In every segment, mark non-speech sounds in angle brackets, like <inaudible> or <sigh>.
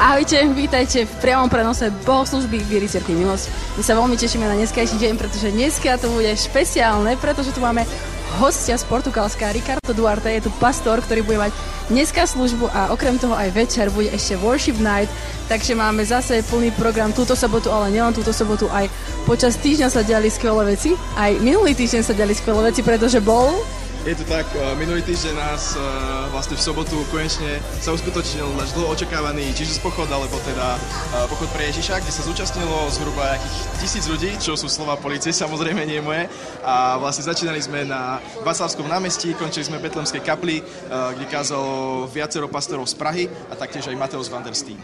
Ahojte, vítajte v priamom prenose bohoslužby Víry Cirkvi Milosť. My sa veľmi tešíme na dneskajší deň, pretože dneska to bude špeciálne, pretože tu máme hostia z Portugalska, Ricardo Duarte, je tu pastor, ktorý bude mať dneska službu a okrem toho aj večer bude ešte Worship Night, takže máme zase plný program. Túto sobotu, ale nielen túto sobotu, aj počas týždňa sa diali skvelé veci, aj minulý týždeň sa diali skvelé veci, pretože bol je to tak, eh, minulý týždeň nás eh, vlastne v sobotu konečne sa uskutočnil náš dlho očakávaný Ježiš pochod, alebo teda eh, pochod pre Ježiša, kde sa zúčastnilo zhruba nejakých tisíc ľudí, čo sú slova policie, <laughs> samozrejme nie moje. A vlastne začínali sme na Vaslavskom námestí, končili sme v Betlemskej kapli, kde kázalo viacero pastorov z Prahy a taktiež aj Mateus van der Steen.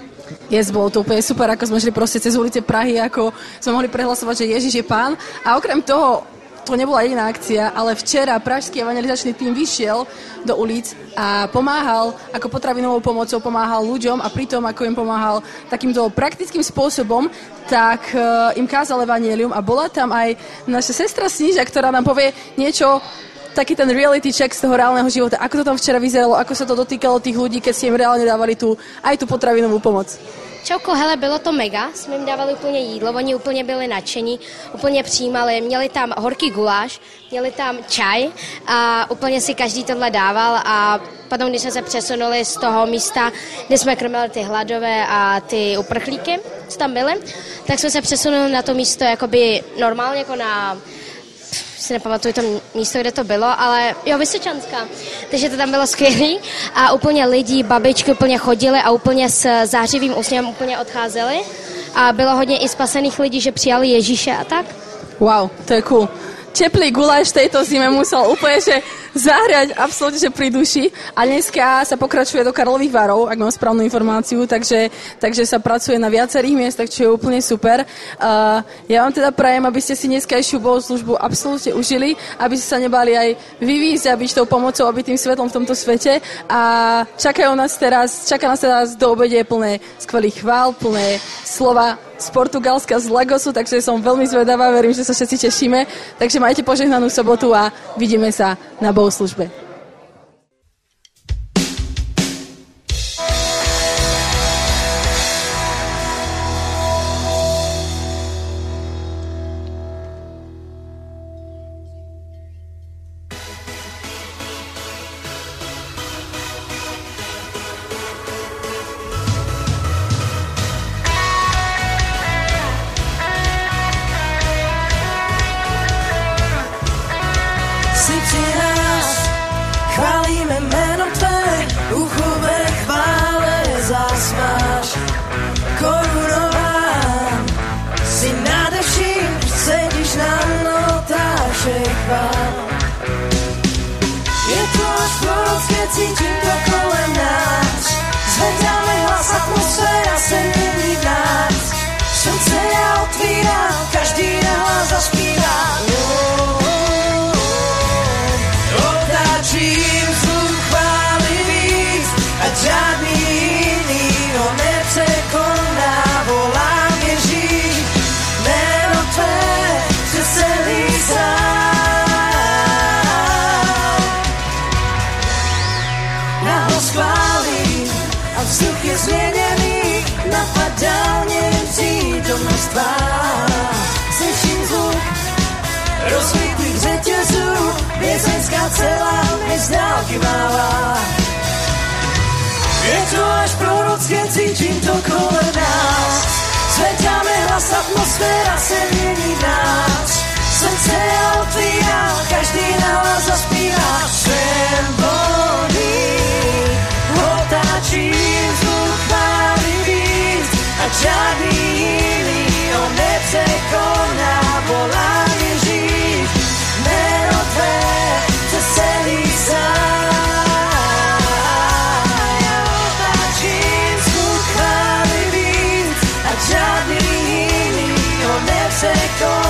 Yes, bolo to úplne super, ako sme šli proste cez ulice Prahy, ako sme mohli prehlasovať, že Ježiš je pán. A okrem toho to nebola jediná akcia, ale včera pražský evangelizačný tým vyšiel do ulic a pomáhal, ako potravinovou pomocou pomáhal ľuďom a pritom, ako im pomáhal takýmto praktickým spôsobom, tak uh, im kázal evangelium a bola tam aj naša sestra Sníža, ktorá nám povie niečo taký ten reality check z toho reálneho života. Ako to tam včera vyzeralo, ako sa to dotýkalo tých ľudí, keď ste im reálne dávali tú, aj tú potravinovú pomoc. Čauko, hele, bylo to mega, jsme jim dávali úplně jídlo, oni úplně byli nadšení, úplně přijímali, měli tam horký guláš, měli tam čaj a úplně si každý tohle dával a potom, když jsme se přesunuli z toho místa, kde jsme krmili ty hladové a ty uprchlíky, co tam byly, tak jsme se přesunuli na to místo jakoby normálně jako na si nepamatuju to místo, kde to bylo, ale jo, Vysočanská. Takže to tam bylo skvělé a úplně lidi, babičky úplně chodili a úplně s zářivým úsměvem úplně odcházeli a bylo hodně i spasených lidí, že přijali Ježíše a tak. Wow, to je cool. Teplý guláš tejto zime musel úplne, že zahrať absolútne, že pri duši. A dneska sa pokračuje do Karlových varov, ak mám správnu informáciu, takže, takže sa pracuje na viacerých miestach, čo je úplne super. Uh, ja vám teda prajem, aby ste si dneskajšiu službu absolútne užili, aby ste sa nebali aj vyvísť a byť tou pomocou, aby tým svetlom v tomto svete. A čakajú nás teraz, čaká nás teraz do obede plné skvelých chvál, plné slova z Portugalska, z Lagosu, takže som veľmi zvedavá, verím, že sa všetci tešíme. Takže majte požehnanú sobotu a vidíme sa na bohoslužbe. koná, take off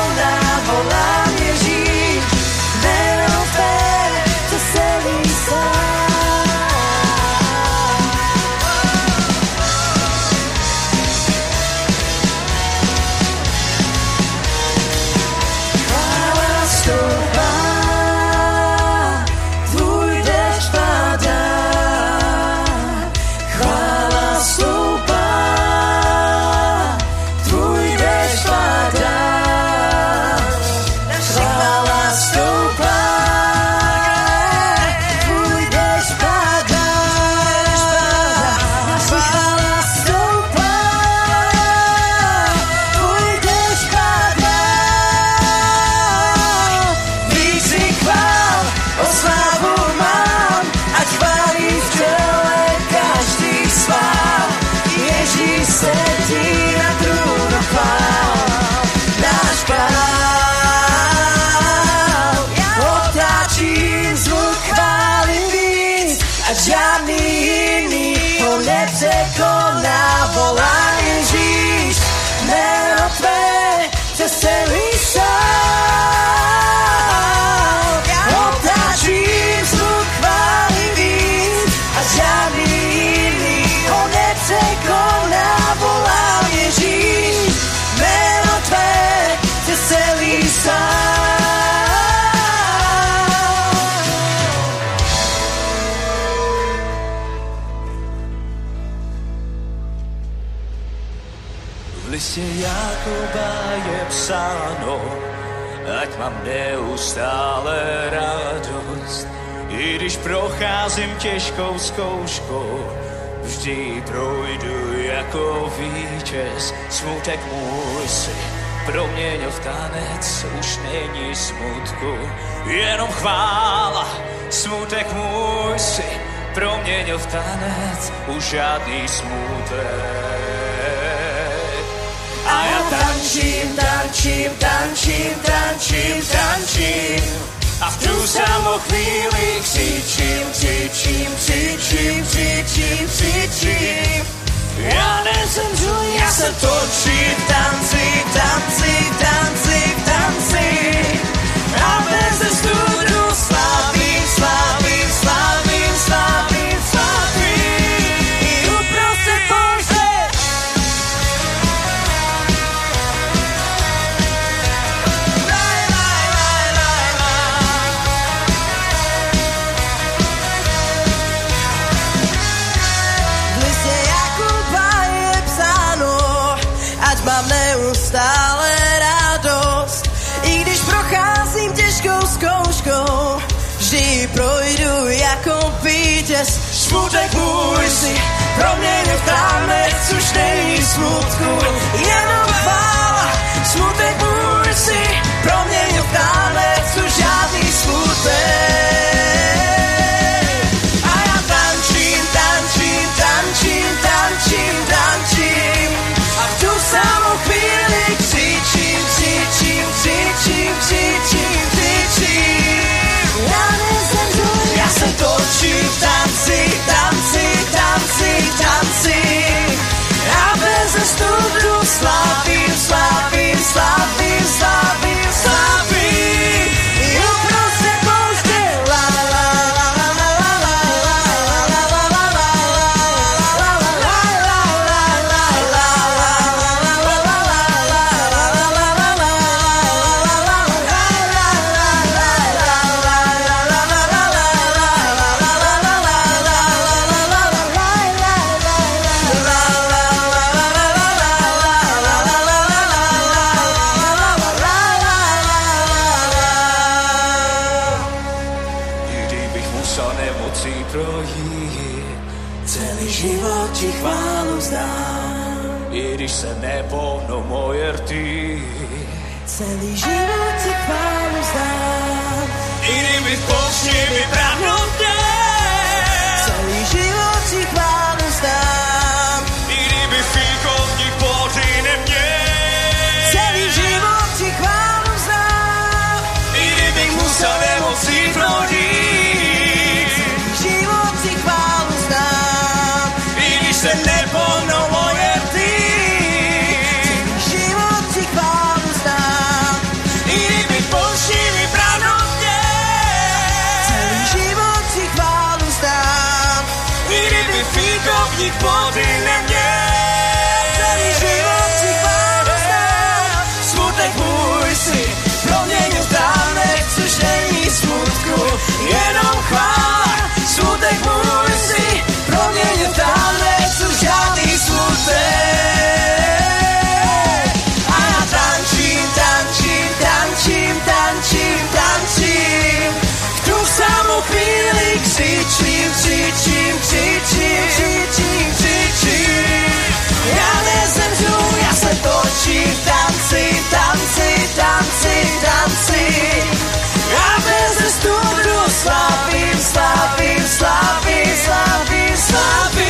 těžkou zkouškou, vždy projdu jako vítěz. Smutek můj si proměnil v tanec, už není smutku, jenom chvála. Smutek můj si proměnil v tanec, už žádný smutek. A já tančím, tančím, tančím, tančím, tančím. A v tu samou chvíli křičím, křičím, křičím, křičím, křičím. Já nezemřu, já se točím tanci, tanci, tanci, tanci. A bez studu slavím, Smutek můj si proměnil v tanec, už není smutku, jenom chvála. Smutek můj si proměnil v tanec, si a veces tu luz sloppy. Celý život ti chválu vzdám, i když se nepohnou moje rty. celý život ti chválu vzdám, I kdybych počně vypravnul tě, celý život ti chválu vzdám, i kdyby fíkovník boty neměl, celý život ti chválu vzdám, i kdybych musel boty neměl, celý život vzdám, Smutek můj si proměnil v tanec, což není smutku, jenom chvála. Smutek můj si proměnil v tanec, což žádný smutek. A já tančím, tančím, tančím, tančím, tančím. V tu samou chvíli křičím, křičím, křičím, křičím, ci, ci, Ja ne ja sam doći Tanci, tanci, tanci, tanci Ja ne znam Slavim, slavim, slavim, slavim, slavim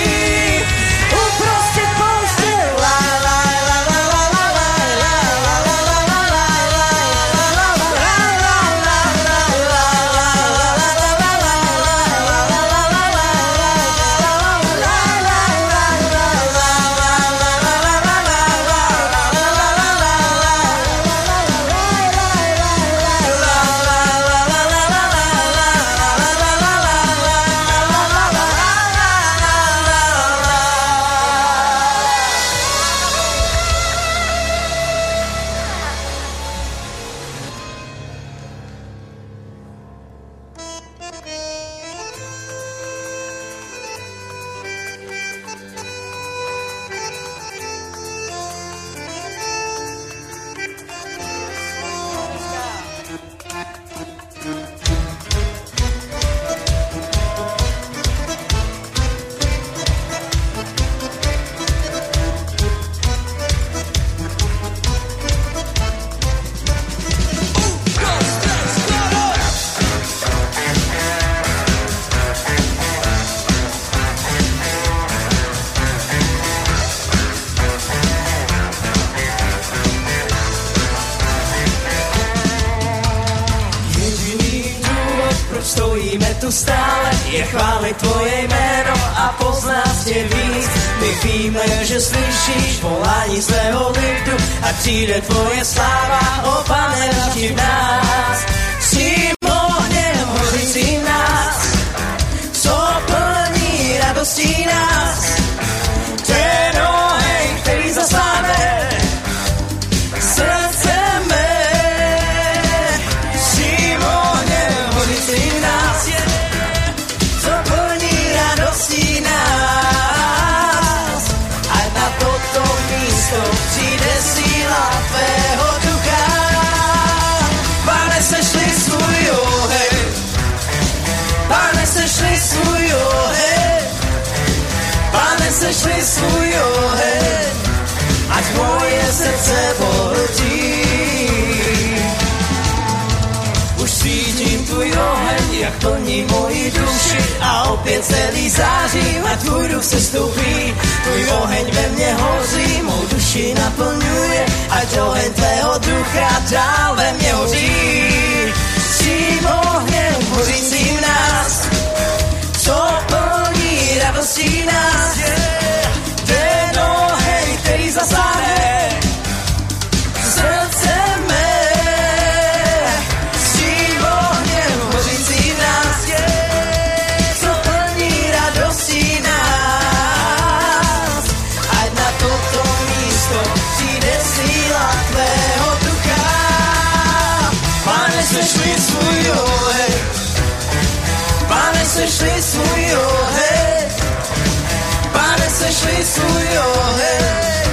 Pane, sešli svůj oheň,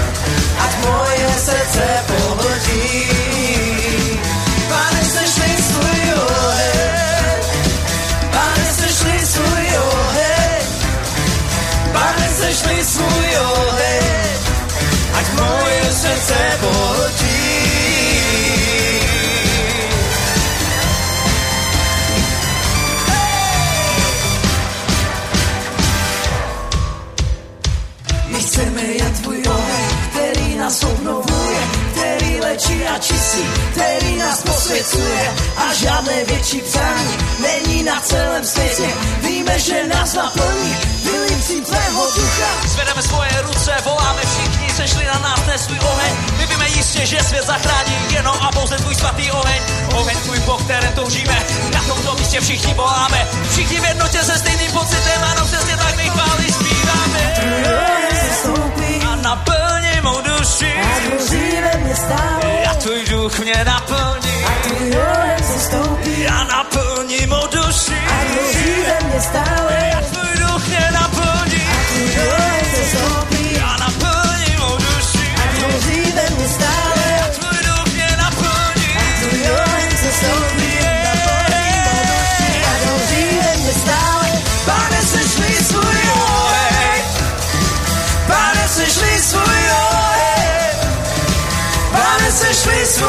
ať moje srdce pohltí. Pane, sešli svůj oheň, Pane, sešli svůj oheň, Pane, sešli svůj oheň, ať moje srdce pohltí. Léčí a čistí, který nás posvěcuje a žádné větší přání není na celém světě. Víme, že nás naplní vylitím tvého ducha. Zvedeme svoje ruce, voláme všichni, sešli na nás dnes svůj oheň. My víme jistě, že svět zachrání jenom a pouze tvůj svatý oheň. Oheň tvůj, po kterém toužíme, na tomto místě všichni voláme. Všichni v jednotě se stejným pocitem, ano, přesně tak my chvály zpíváme. A naplni mou duši, a hoří ve mně stále. a tvůj duch mě naplní. Tvůj oheň se stoupí A naplni mou duši, a hoří ve mně stále. a tvůj duch mě naplní. Tvůj oheň se stoupí A naplni mou duši, a hoří ve mně stále.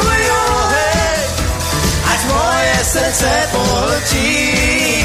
Svůj oheň, Ať moje srdce pohltí.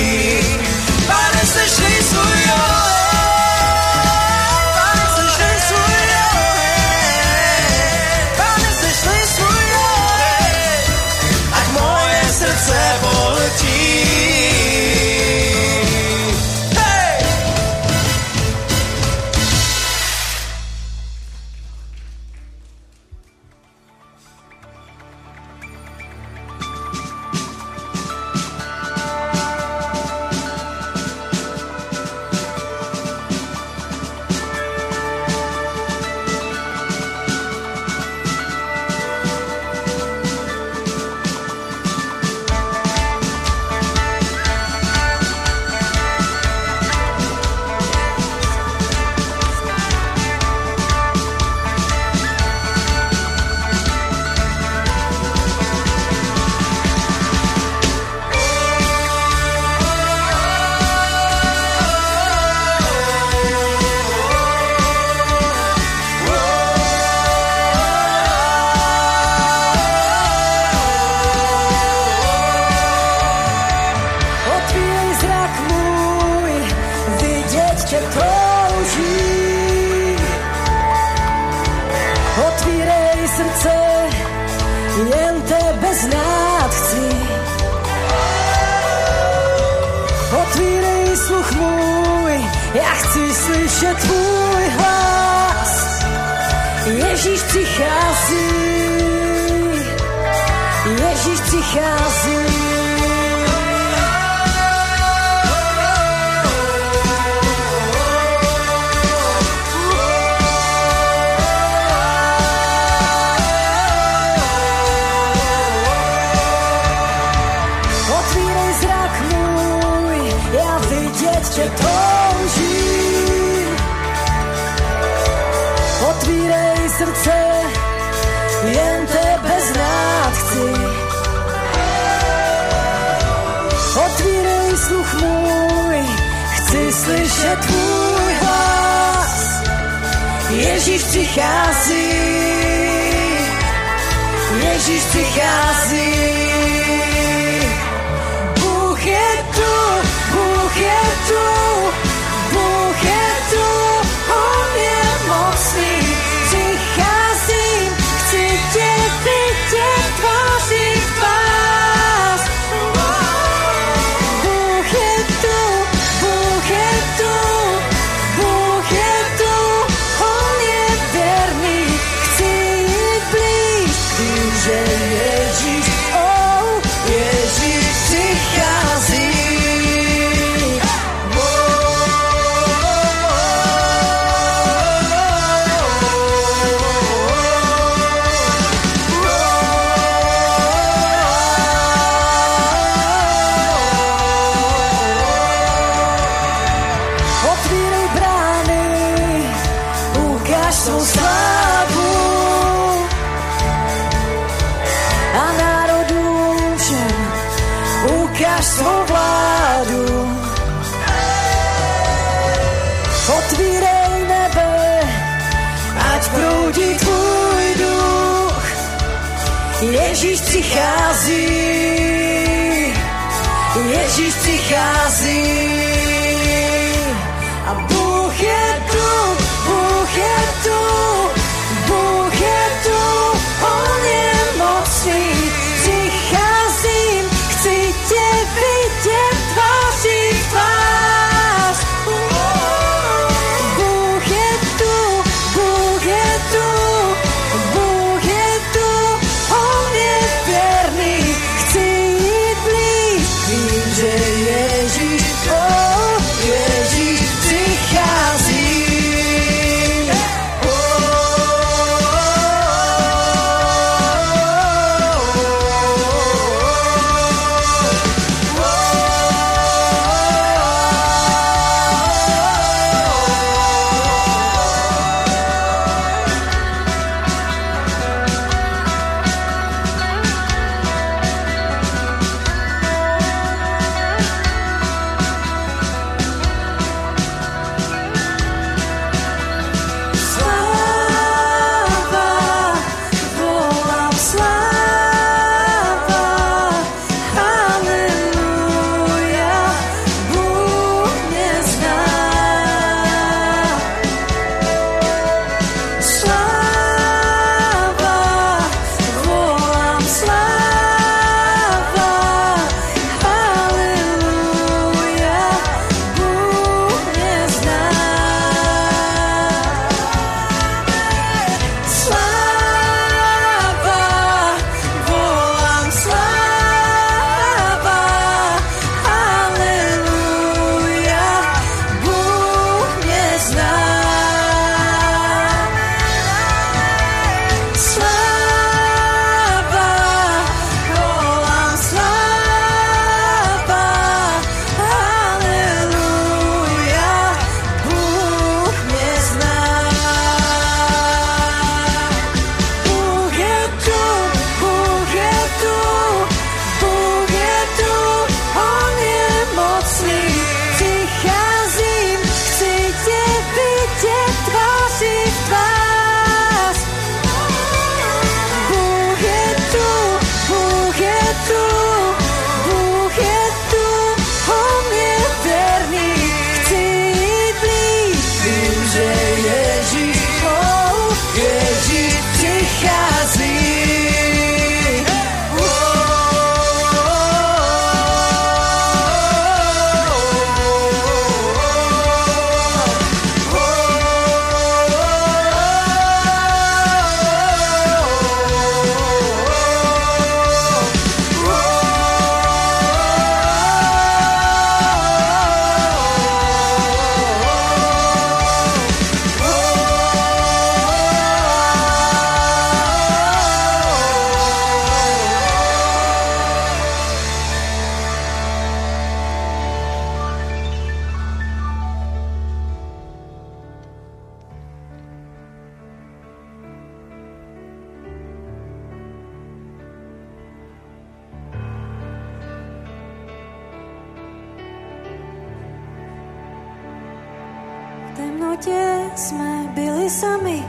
Jsme byli sami,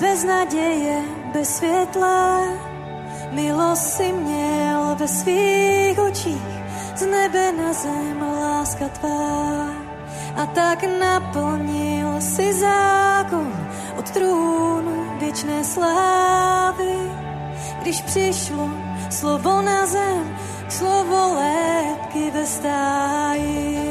bez naděje, bez světla. Milost si měl ve svých očích, z nebe na zem láska tvá. A tak naplnil si zákon od trůnu věčné slávy. Když přišlo slovo na zem, slovo lepky ve stáji.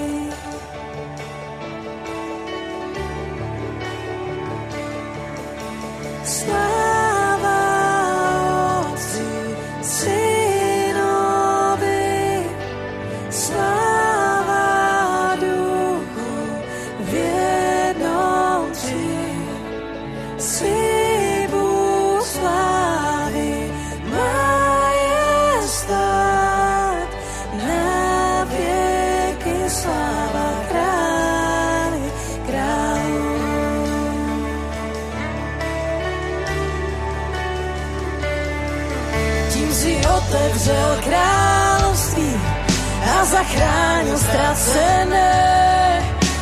Ztracené.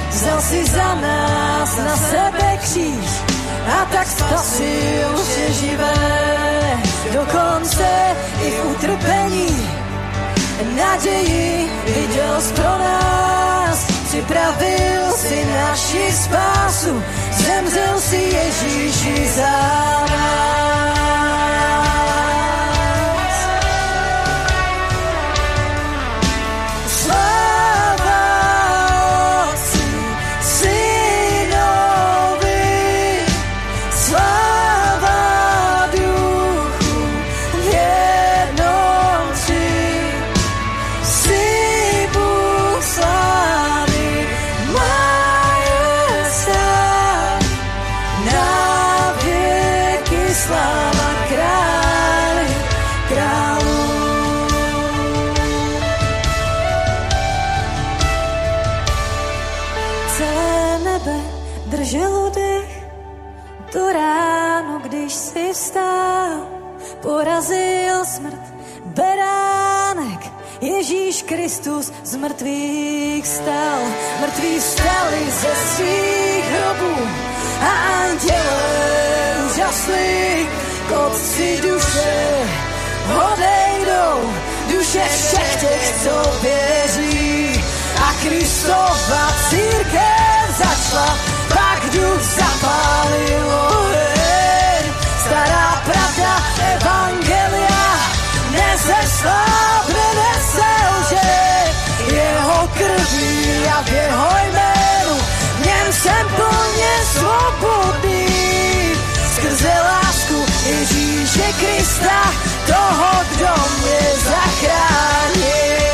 Vzal si za nás na sebe kříž a tak spasil vše živé. Dokonce i v utrpení naději viděl jsi pro nás. Připravil si naši spásu, zemřel si Ježíši za nás. Svých hrobů a anděle úžasli k otci duše odejdou. Duše všech těch, co věří a Kristova církev začala, pak duch zapálil oheň. Stará pravda evangelia nezeslábne, neselže. Jeho krví a v jeho jménu jsem plně svobodný. Skrze lásku Ježíše Krista, toho, kdo mě zachránil.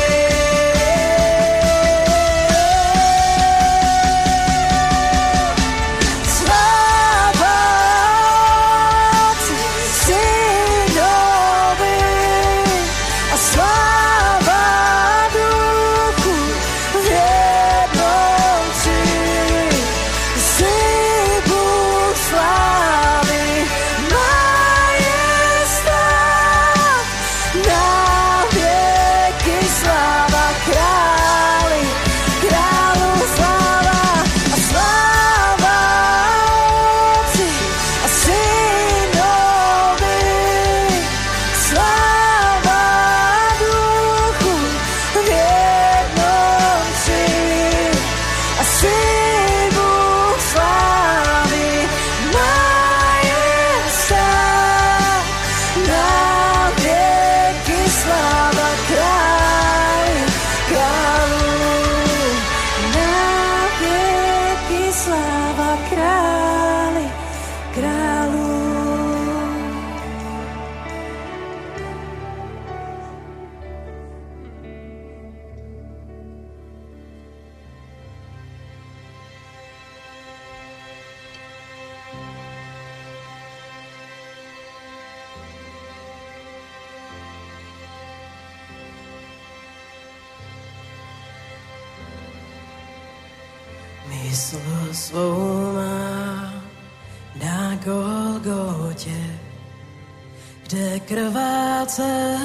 srdce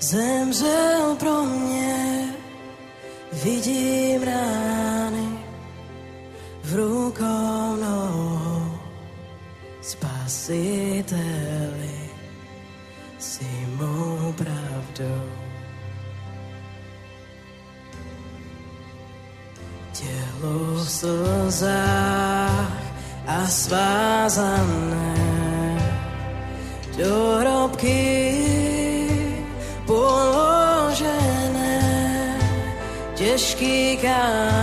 zemřel pro mě. Vidím rány v rukou nohou spasiteli si mou pravdou. Tělo v slzách a svázané gegangen.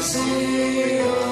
Ty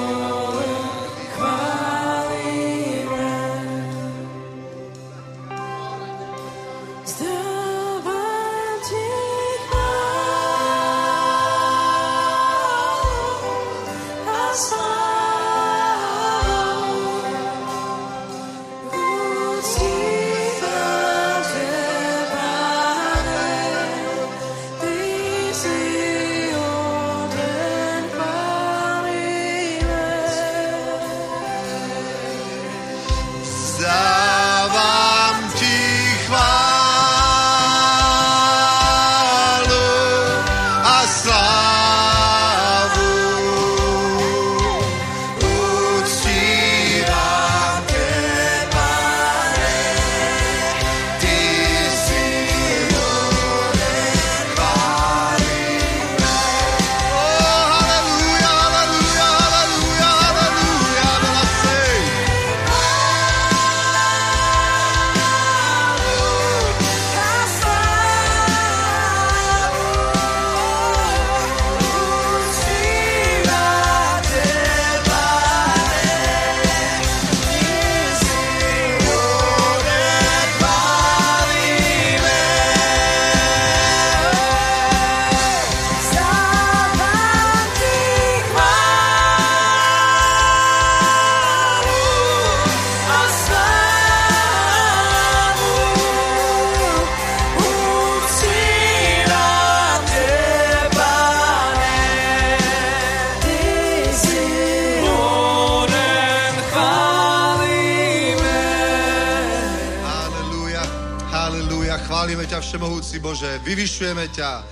Bože, vyvyšujeme ťa,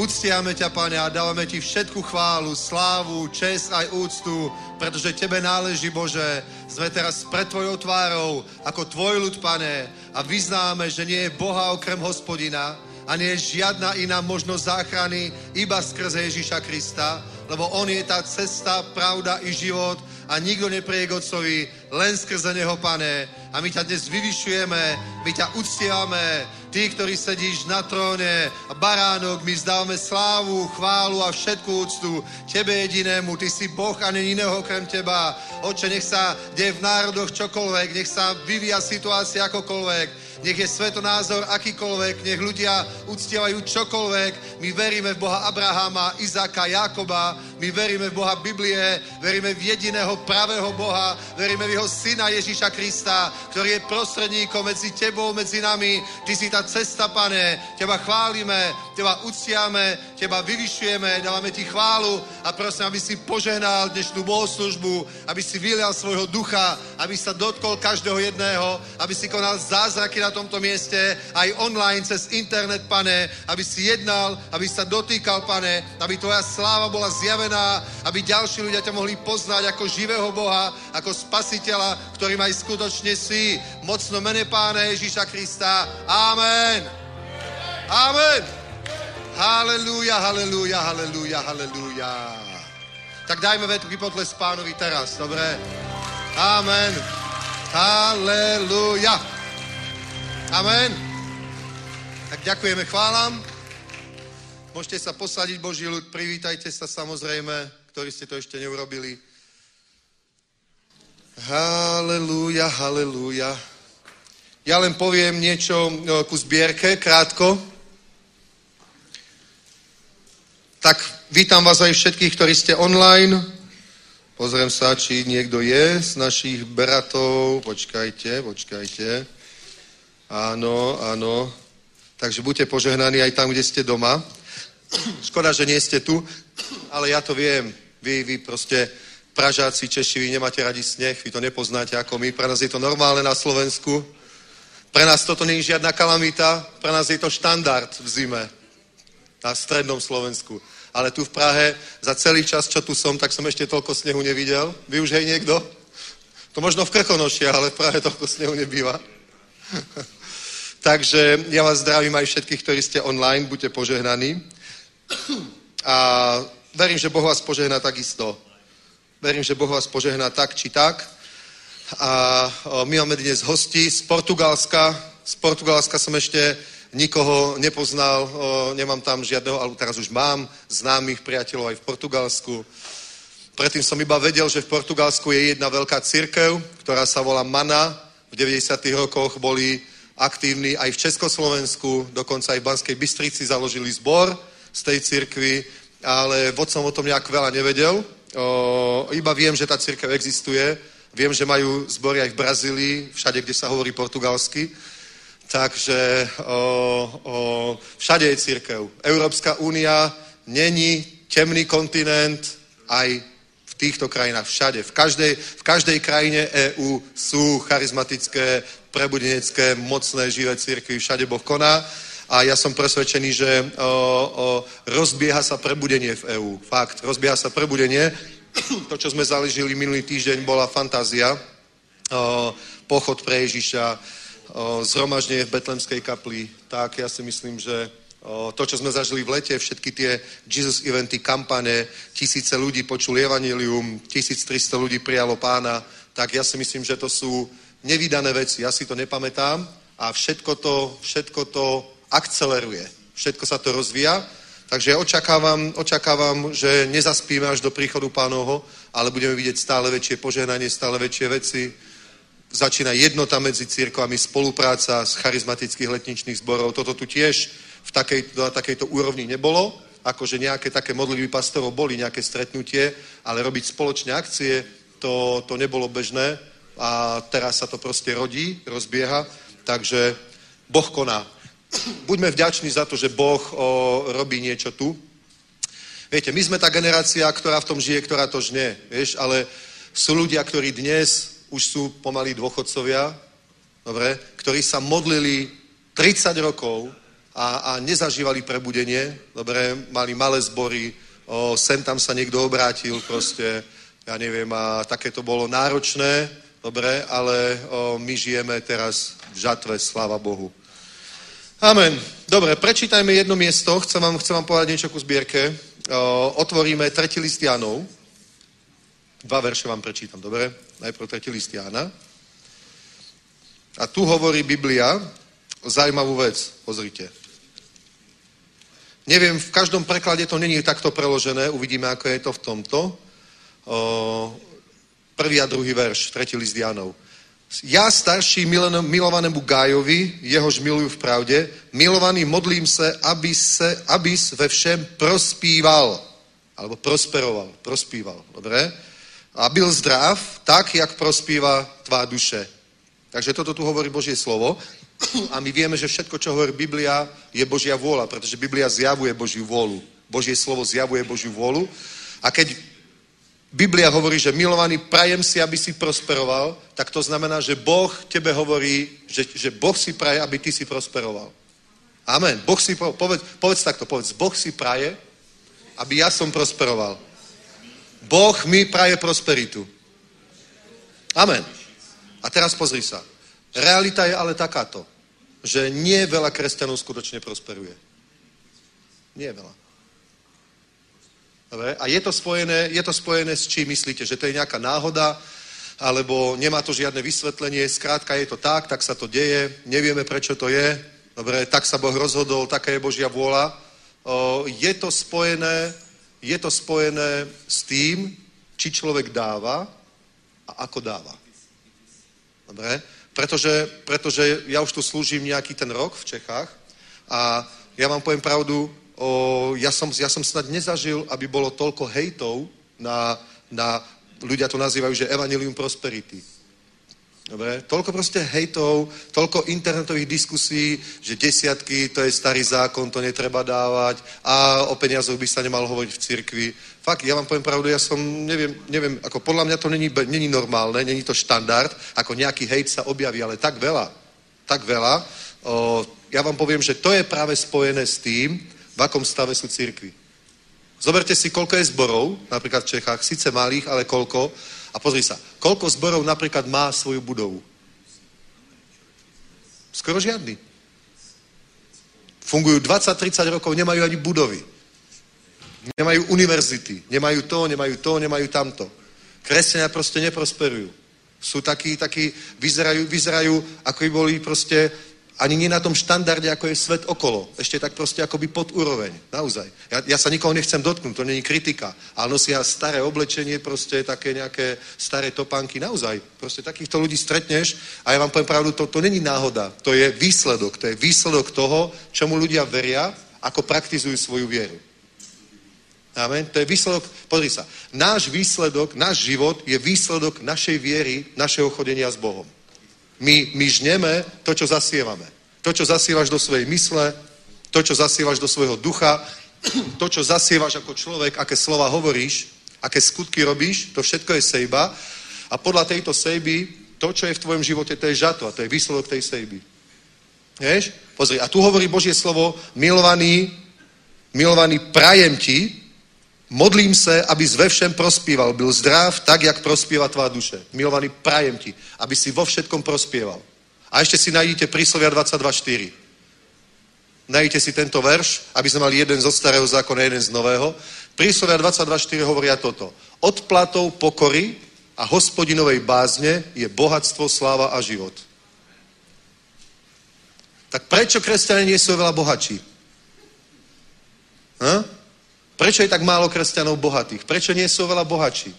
uctiame ťa, Pane, a dávame ti všetku chválu, slávu, čest aj úctu, pretože tebe náleží, Bože. Sme teraz pred tvojou tvárou, ako tvoj ľud, Pane, a vyznáme, že nie je Boha okrem hospodina a nie je žiadna iná možnosť záchrany iba skrze Ježíša Krista, lebo On je tá cesta, pravda i život a nikto neprie k Otcovi, len skrze Neho, Pane. A my ťa dnes vyvyšujeme, my ťa uctievame, ty, ktorý sedíš na tróne a baránok, my vzdávame slávu, chválu a všetku úctu Tebe jedinému, Ty si Boh a není iného okrem Teba. Oče, nech sa deje v národoch čokoľvek, nech sa vyvíja situácia akokoľvek, nech je svetonázor akýkoľvek, nech ľudia uctievajú čokoľvek. My veríme v Boha Abrahama, Izáka, Jakoba, my veríme v Boha Biblie, veríme v jediného pravého Boha, veríme v jeho syna Ježíša Krista, ktorý je prostredníkom medzi tebou, medzi nami. Ty si tá cesta, pane, teba chválime, teba uctiame, teba vyvyšujeme, dávame ti chválu a prosím, aby si požehnal dnešnú bohoslužbu, aby si vylial svojho ducha, aby sa dotkol každého jedného, aby si konal zázraky na tomto mieste, aj online, cez internet, pane, aby si jednal, aby sa dotýkal, pane, aby tvoja sláva bola zjavená, aby ďalší ľudia ťa mohli poznať ako živého Boha, ako spasiteľa, ktorým aj skutočne si. Mocno mene pána Ježíša Krista. Amen. Amen. Halelúja, halelúja, halelúja, halelúja. Tak dajme veľký potles pánovi teraz, dobre? Amen. Halelúja. Amen. Tak ďakujeme, chválam. Môžete sa posadiť, Boží ľud, privítajte sa samozrejme, ktorí ste to ešte neurobili. Halelúja, halelúja. Ja len poviem niečo ku zbierke, krátko. Tak vítam vás aj všetkých, ktorí ste online. Pozriem sa, či niekto je z našich bratov. Počkajte, počkajte. Áno, áno. Takže buďte požehnaní aj tam, kde ste doma. Škoda, že nie ste tu, ale ja to viem. Vy, vy proste Pražáci, Češi, vy nemáte radi sneh, vy to nepoznáte ako my. Pre nás je to normálne na Slovensku. Pre nás toto je žiadna kalamita, pre nás je to štandard v zime na strednom Slovensku. Ale tu v Prahe za celý čas, čo tu som, tak som ešte toľko snehu nevidel. Vy už hej niekto? To možno v Krkonoši, ale v Prahe toľko snehu nebýva. <laughs> Takže ja vás zdravím aj všetkých, ktorí ste online, buďte požehnaní. A verím, že Boh vás požehná takisto. Verím, že Boh vás požehná tak či tak. A my máme dnes hosti z Portugalska. Z Portugalska som ešte nikoho nepoznal, nemám tam žiadneho, ale teraz už mám známych priateľov aj v Portugalsku. Predtým som iba vedel, že v Portugalsku je jedna veľká církev, ktorá sa volá Mana. V 90. rokoch boli aktívni aj v Československu, dokonca aj v Banskej Bystrici založili zbor z tej církvy, ale vod som o tom nejak veľa nevedel. O, iba viem, že tá církev existuje. Viem, že majú zbory aj v Brazílii, všade, kde sa hovorí portugalsky. Takže o, o, všade je církev. Európska únia není temný kontinent, aj v týchto krajinách všade. V každej, v každej krajine EÚ sú charizmatické, prebudenecké, mocné, živé církvy, všade Boh koná. A ja som presvedčený, že o, o, rozbieha sa prebudenie v EÚ. Fakt, rozbieha sa prebudenie. To, čo sme zaležili minulý týždeň, bola fantázia. O, pochod pre Ježiša, o, zhromaždenie v Betlemskej kapli. Tak ja si myslím, že to, čo sme zažili v lete, všetky tie Jesus eventy, kampane, tisíce ľudí počuli evanilium, 1300 ľudí prijalo pána, tak ja si myslím, že to sú nevydané veci. Ja si to nepamätám a všetko to, všetko to akceleruje. Všetko sa to rozvíja. Takže očakávam, očakávam, že nezaspíme až do príchodu pánovho, ale budeme vidieť stále väčšie požehnanie, stále väčšie veci. Začína jednota medzi církvami, spolupráca z charizmatických letničných zborov. Toto tu tiež v takej, na takejto úrovni nebolo, akože nejaké také modlitby pastorov boli, nejaké stretnutie, ale robiť spoločné akcie, to, to nebolo bežné a teraz sa to proste rodí, rozbieha, takže Boh koná. Buďme vďační za to, že Boh o, robí niečo tu. Viete, my sme tá generácia, ktorá v tom žije, ktorá to žne, vieš, ale sú ľudia, ktorí dnes už sú pomalí dôchodcovia, dobre, ktorí sa modlili 30 rokov a, a nezažívali prebudenie, dobre, mali malé zbory, o, sem tam sa niekto obrátil, proste, ja neviem, a také to bolo náročné, dobre, ale o, my žijeme teraz v žatve, sláva Bohu. Amen. Dobre, prečítajme jedno miesto, chcem vám, chcem vám povedať niečo ku zbierke. Otvoríme tretí list Janov. Dva verše vám prečítam, dobre? Najprv tretí list Jana. A tu hovorí Biblia zaujímavú vec, pozrite. Neviem, v každom preklade to není takto preložené, uvidíme, ako je to v tomto. Prvý a druhý verš, tretí list Janov. Ja, starší milovanému Gájovi, jehož milujú v pravde, milovaný modlím se, aby se, abys ve všem prospíval, alebo prosperoval, prospíval, dobre? A byl zdrav, tak, jak prospíva tvá duše. Takže toto tu hovorí Božie slovo. A my vieme, že všetko, čo hovorí Biblia, je Božia vôľa, pretože Biblia zjavuje Božiu vôľu. Božie slovo zjavuje Božiu vôľu. A keď Biblia hovorí, že milovaný, prajem si, aby si prosperoval, tak to znamená, že Boh tebe hovorí, že, že Boh si praje, aby ty si prosperoval. Amen. Boh si, povedz, povedz takto, povedz, Boh si praje, aby ja som prosperoval. Boh mi praje prosperitu. Amen. A teraz pozri sa. Realita je ale takáto, že nie veľa kresťanov skutočne prosperuje. Nie veľa. A je to, spojené, je to spojené s čím myslíte? Že to je nejaká náhoda, alebo nemá to žiadne vysvetlenie, skrátka je to tak, tak sa to deje, nevieme prečo to je, dobre, tak sa Boh rozhodol, taká je Božia vôľa. Je to spojené, je to spojené s tým, či človek dáva a ako dáva. Dobre? Pretože, pretože ja už tu slúžim nejaký ten rok v Čechách a ja vám poviem pravdu, o, ja, som, ja som snad nezažil, aby bolo toľko hejtov na, na ľudia to nazývajú, že Evangelium Prosperity. Dobre? Toľko proste hejtov, toľko internetových diskusí, že desiatky, to je starý zákon, to netreba dávať a o peniazoch by sa nemal hovoriť v cirkvi. Fakt, ja vám poviem pravdu, ja som, neviem, neviem ako podľa mňa to není, není normálne, není to štandard, ako nejaký hejt sa objaví, ale tak veľa, tak veľa. O, ja vám poviem, že to je práve spojené s tým, v akom stave sú cirkvi. Zoberte si, koľko je zborov, napríklad v Čechách, síce malých, ale koľko. A pozri sa, koľko zborov napríklad má svoju budovu? Skoro žiadny. Fungujú 20-30 rokov, nemajú ani budovy. Nemajú univerzity, nemajú to, nemajú to, nemajú tamto. Kresťania proste neprosperujú. Sú takí, takí, vyzerajú, vyzerajú, ako by boli proste ani nie na tom štandarde, ako je svet okolo. Ešte tak proste akoby pod úroveň. Naozaj. Ja, ja sa nikoho nechcem dotknúť, to není kritika. Ale nosia staré oblečenie, proste také nejaké staré topánky. Naozaj. Proste takýchto ľudí stretneš a ja vám poviem pravdu, to, to není náhoda. To je výsledok. To je výsledok toho, čomu ľudia veria, ako praktizujú svoju vieru. Amen. To je výsledok, pozri sa, náš výsledok, náš život je výsledok našej viery, našeho chodenia s Bohom. My, my žneme to, čo zasievame. To, čo zasievaš do svojej mysle, to, čo zasievaš do svojho ducha, to, čo zasievaš ako človek, aké slova hovoríš, aké skutky robíš, to všetko je sejba. A podľa tejto sejby, to, čo je v tvojom živote, to je žato a to je výsledok tej sejby. Vieš? Pozri, a tu hovorí Božie slovo, milovaný, milovaný, prajem ti, modlím se, abys ve všem prospíval, byl zdrav tak, jak prospíva tvá duše. Milovaný, prajem ti, aby si vo všetkom prospieval. A ešte si najdete príslovia 22.4. Najdete si tento verš, aby sme mali jeden zo starého zákona, jeden z nového. Príslovia 22.4 hovoria toto. Odplatou pokory a hospodinovej bázne je bohatstvo, sláva a život. Tak prečo kresťania nie sú veľa bohatší? Hm? Prečo je tak málo kresťanov bohatých? Prečo nie sú veľa bohatší?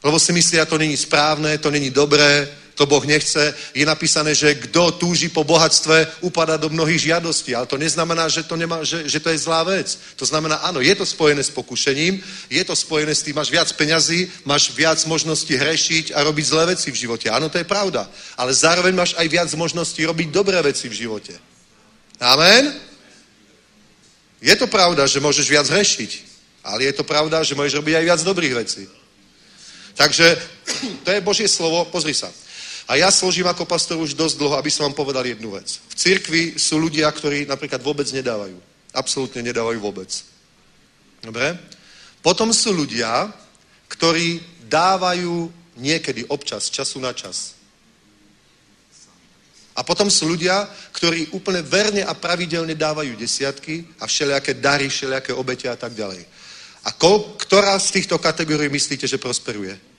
Lebo si myslia, to není správne, to není dobré, to Boh nechce. Je napísané, že kdo túži po bohatstve, upadá do mnohých žiadostí. Ale to neznamená, že to, nemá, že, že to je zlá vec. To znamená, áno, je to spojené s pokušením, je to spojené s tým, máš viac peňazí, máš viac možností hrešiť a robiť zlé veci v živote. Áno, to je pravda. Ale zároveň máš aj viac možností robiť dobré veci v živote. Amen? Je to pravda, že môžeš viac hrešiť, ale je to pravda, že môžeš robiť aj viac dobrých vecí. Takže <clears throat> to je Božie slovo, pozri sa. A ja složím ako pastor už dosť dlho, aby som vám povedal jednu vec. V cirkvi sú ľudia, ktorí napríklad vôbec nedávajú. Absolútne nedávajú vôbec. Dobre? Potom sú ľudia, ktorí dávajú niekedy občas, času na čas. A potom sú ľudia, ktorí úplne verne a pravidelne dávajú desiatky a všelijaké dary, všelijaké obete a tak ďalej. A kol, ktorá z týchto kategórií myslíte, že prosperuje?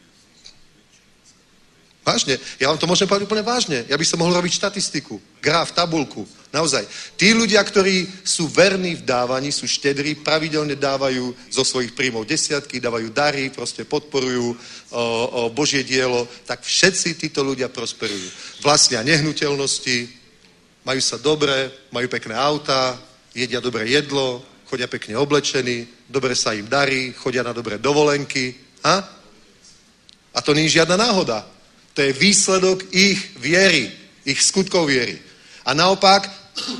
Vážne. Ja vám to môžem povedať úplne vážne. Ja by som mohol robiť štatistiku, graf, tabulku. Naozaj. Tí ľudia, ktorí sú verní v dávaní, sú štedrí, pravidelne dávajú zo svojich príjmov desiatky, dávajú dary, proste podporujú o, o Božie dielo, tak všetci títo ľudia prosperujú. Vlastnia nehnuteľnosti, majú sa dobre, majú pekné auta, jedia dobré jedlo, chodia pekne oblečení, dobre sa im darí, chodia na dobré dovolenky. A? A to nie je žiadna náhoda. To je výsledok ich viery, ich skutkov viery. A naopak,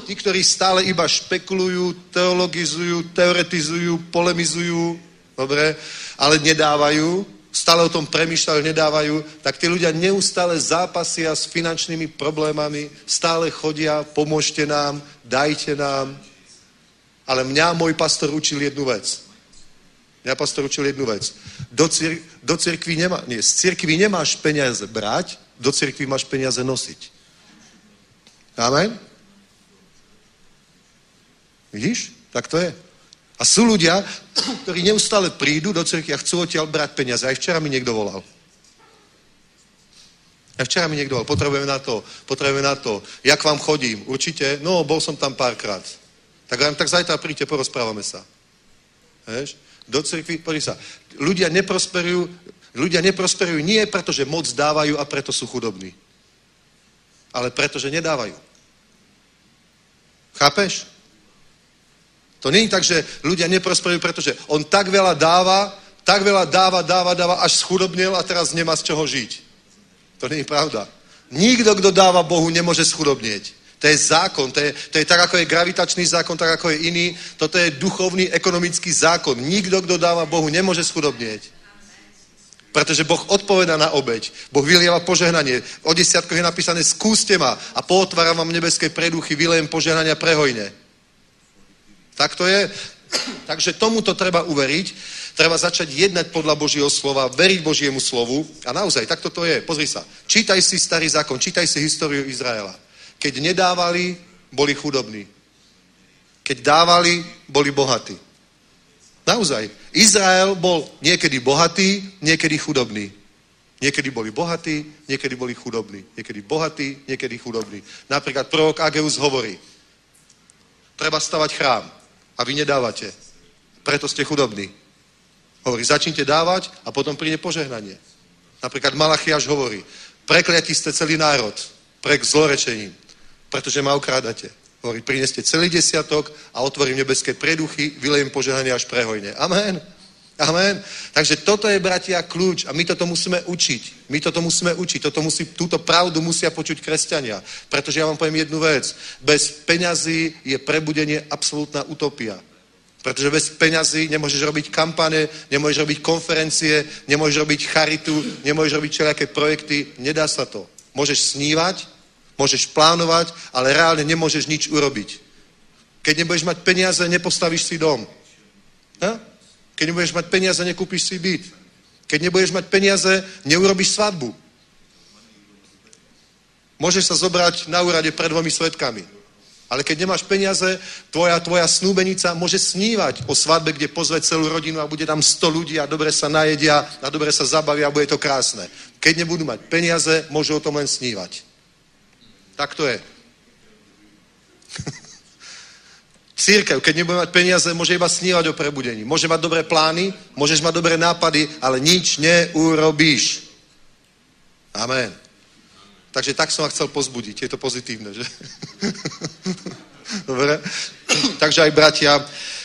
tí, ktorí stále iba špekulujú, teologizujú, teoretizujú, polemizujú, dobre, ale nedávajú, stále o tom premýšľajú, nedávajú, tak tí ľudia neustále zápasia s finančnými problémami, stále chodia, pomôžte nám, dajte nám. Ale mňa môj pastor učil jednu vec. Mňa pastor učil jednu vec. Do, cir- do cirkvi nemá, nie, z cirkvi nemáš peniaze brať, do cirkvi máš peniaze nosiť. Amen? Vidíš? Tak to je. A sú ľudia, ktorí neustále prídu do cirkvi a chcú odtiaľ brať peniaze. Aj včera mi niekto volal. Aj včera mi niekto volal, potrebujeme na to, potrebujeme na to. Jak vám chodím? Určite? No, bol som tam párkrát. Tak, tak zajtra príďte, porozprávame sa. Vieš? Do cirkvi, pozri sa, ľudia neprosperujú, ľudia neprosperujú nie preto, že moc dávajú a preto sú chudobní. Ale preto, že nedávajú. Chápeš? To je tak, že ľudia neprosperujú, pretože on tak veľa dáva, tak veľa dáva, dáva, dáva, až schudobnil a teraz nemá z čoho žiť. To je pravda. Nikto, kto dáva Bohu, nemôže schudobnieť. To je zákon, to je, to je tak, ako je gravitačný zákon, tak, ako je iný. Toto je duchovný, ekonomický zákon. Nikto, kto dáva Bohu, nemôže schudobnieť. Pretože Boh odpovedá na obeď. Boh vylieva požehnanie. O desiatkoch je napísané, skúste ma a pootváram vám nebeské preduchy, vylejem požehnania prehojne. Tak to je. <clears throat> Takže tomuto treba uveriť. Treba začať jednať podľa Božieho slova, veriť Božiemu slovu. A naozaj, takto to je. Pozri sa. Čítaj si starý zákon, čítaj si históriu Izraela. Keď nedávali, boli chudobní. Keď dávali, boli bohatí. Naozaj. Izrael bol niekedy bohatý, niekedy chudobný. Niekedy boli bohatí, niekedy boli chudobní. Niekedy bohatí, niekedy chudobní. Napríklad prorok Ageus hovorí, treba stavať chrám a vy nedávate. Preto ste chudobní. Hovorí, začnite dávať a potom príde požehnanie. Napríklad Malachiaš hovorí, prekliatí ste celý národ pre zlorečením, pretože ma okrádate. Hovorí, prineste celý desiatok a otvorím nebeské preduchy, vylejem požehnanie až prehojne. Amen. Amen. Takže toto je, bratia, kľúč a my toto musíme učiť. My toto musíme učiť. Toto musí, túto pravdu musia počuť kresťania. Pretože ja vám poviem jednu vec. Bez peňazí je prebudenie absolútna utopia. Pretože bez peňazí nemôžeš robiť kampane, nemôžeš robiť konferencie, nemôžeš robiť charitu, nemôžeš robiť všelijaké projekty. Nedá sa to. Môžeš snívať, môžeš plánovať, ale reálne nemôžeš nič urobiť. Keď nebudeš mať peniaze, nepostavíš si dom. Ha? Keď nebudeš mať peniaze, nekúpiš si byt. Keď nebudeš mať peniaze, neurobíš svadbu. Môžeš sa zobrať na úrade pred dvomi svetkami. Ale keď nemáš peniaze, tvoja, tvoja snúbenica môže snívať o svadbe, kde pozve celú rodinu a bude tam 100 ľudí a dobre sa najedia a dobre sa zabavia a bude to krásne. Keď nebudú mať peniaze, môžu o tom len snívať. Tak to je. <laughs> Církev, keď nebude mať peniaze, môže iba snívať o prebudení. Môže mať dobré plány, môžeš mať dobré nápady, ale nič neurobíš. Amen. Takže tak som vás chcel pozbudiť. Je to pozitívne, že? <laughs> Dobre? Takže aj bratia,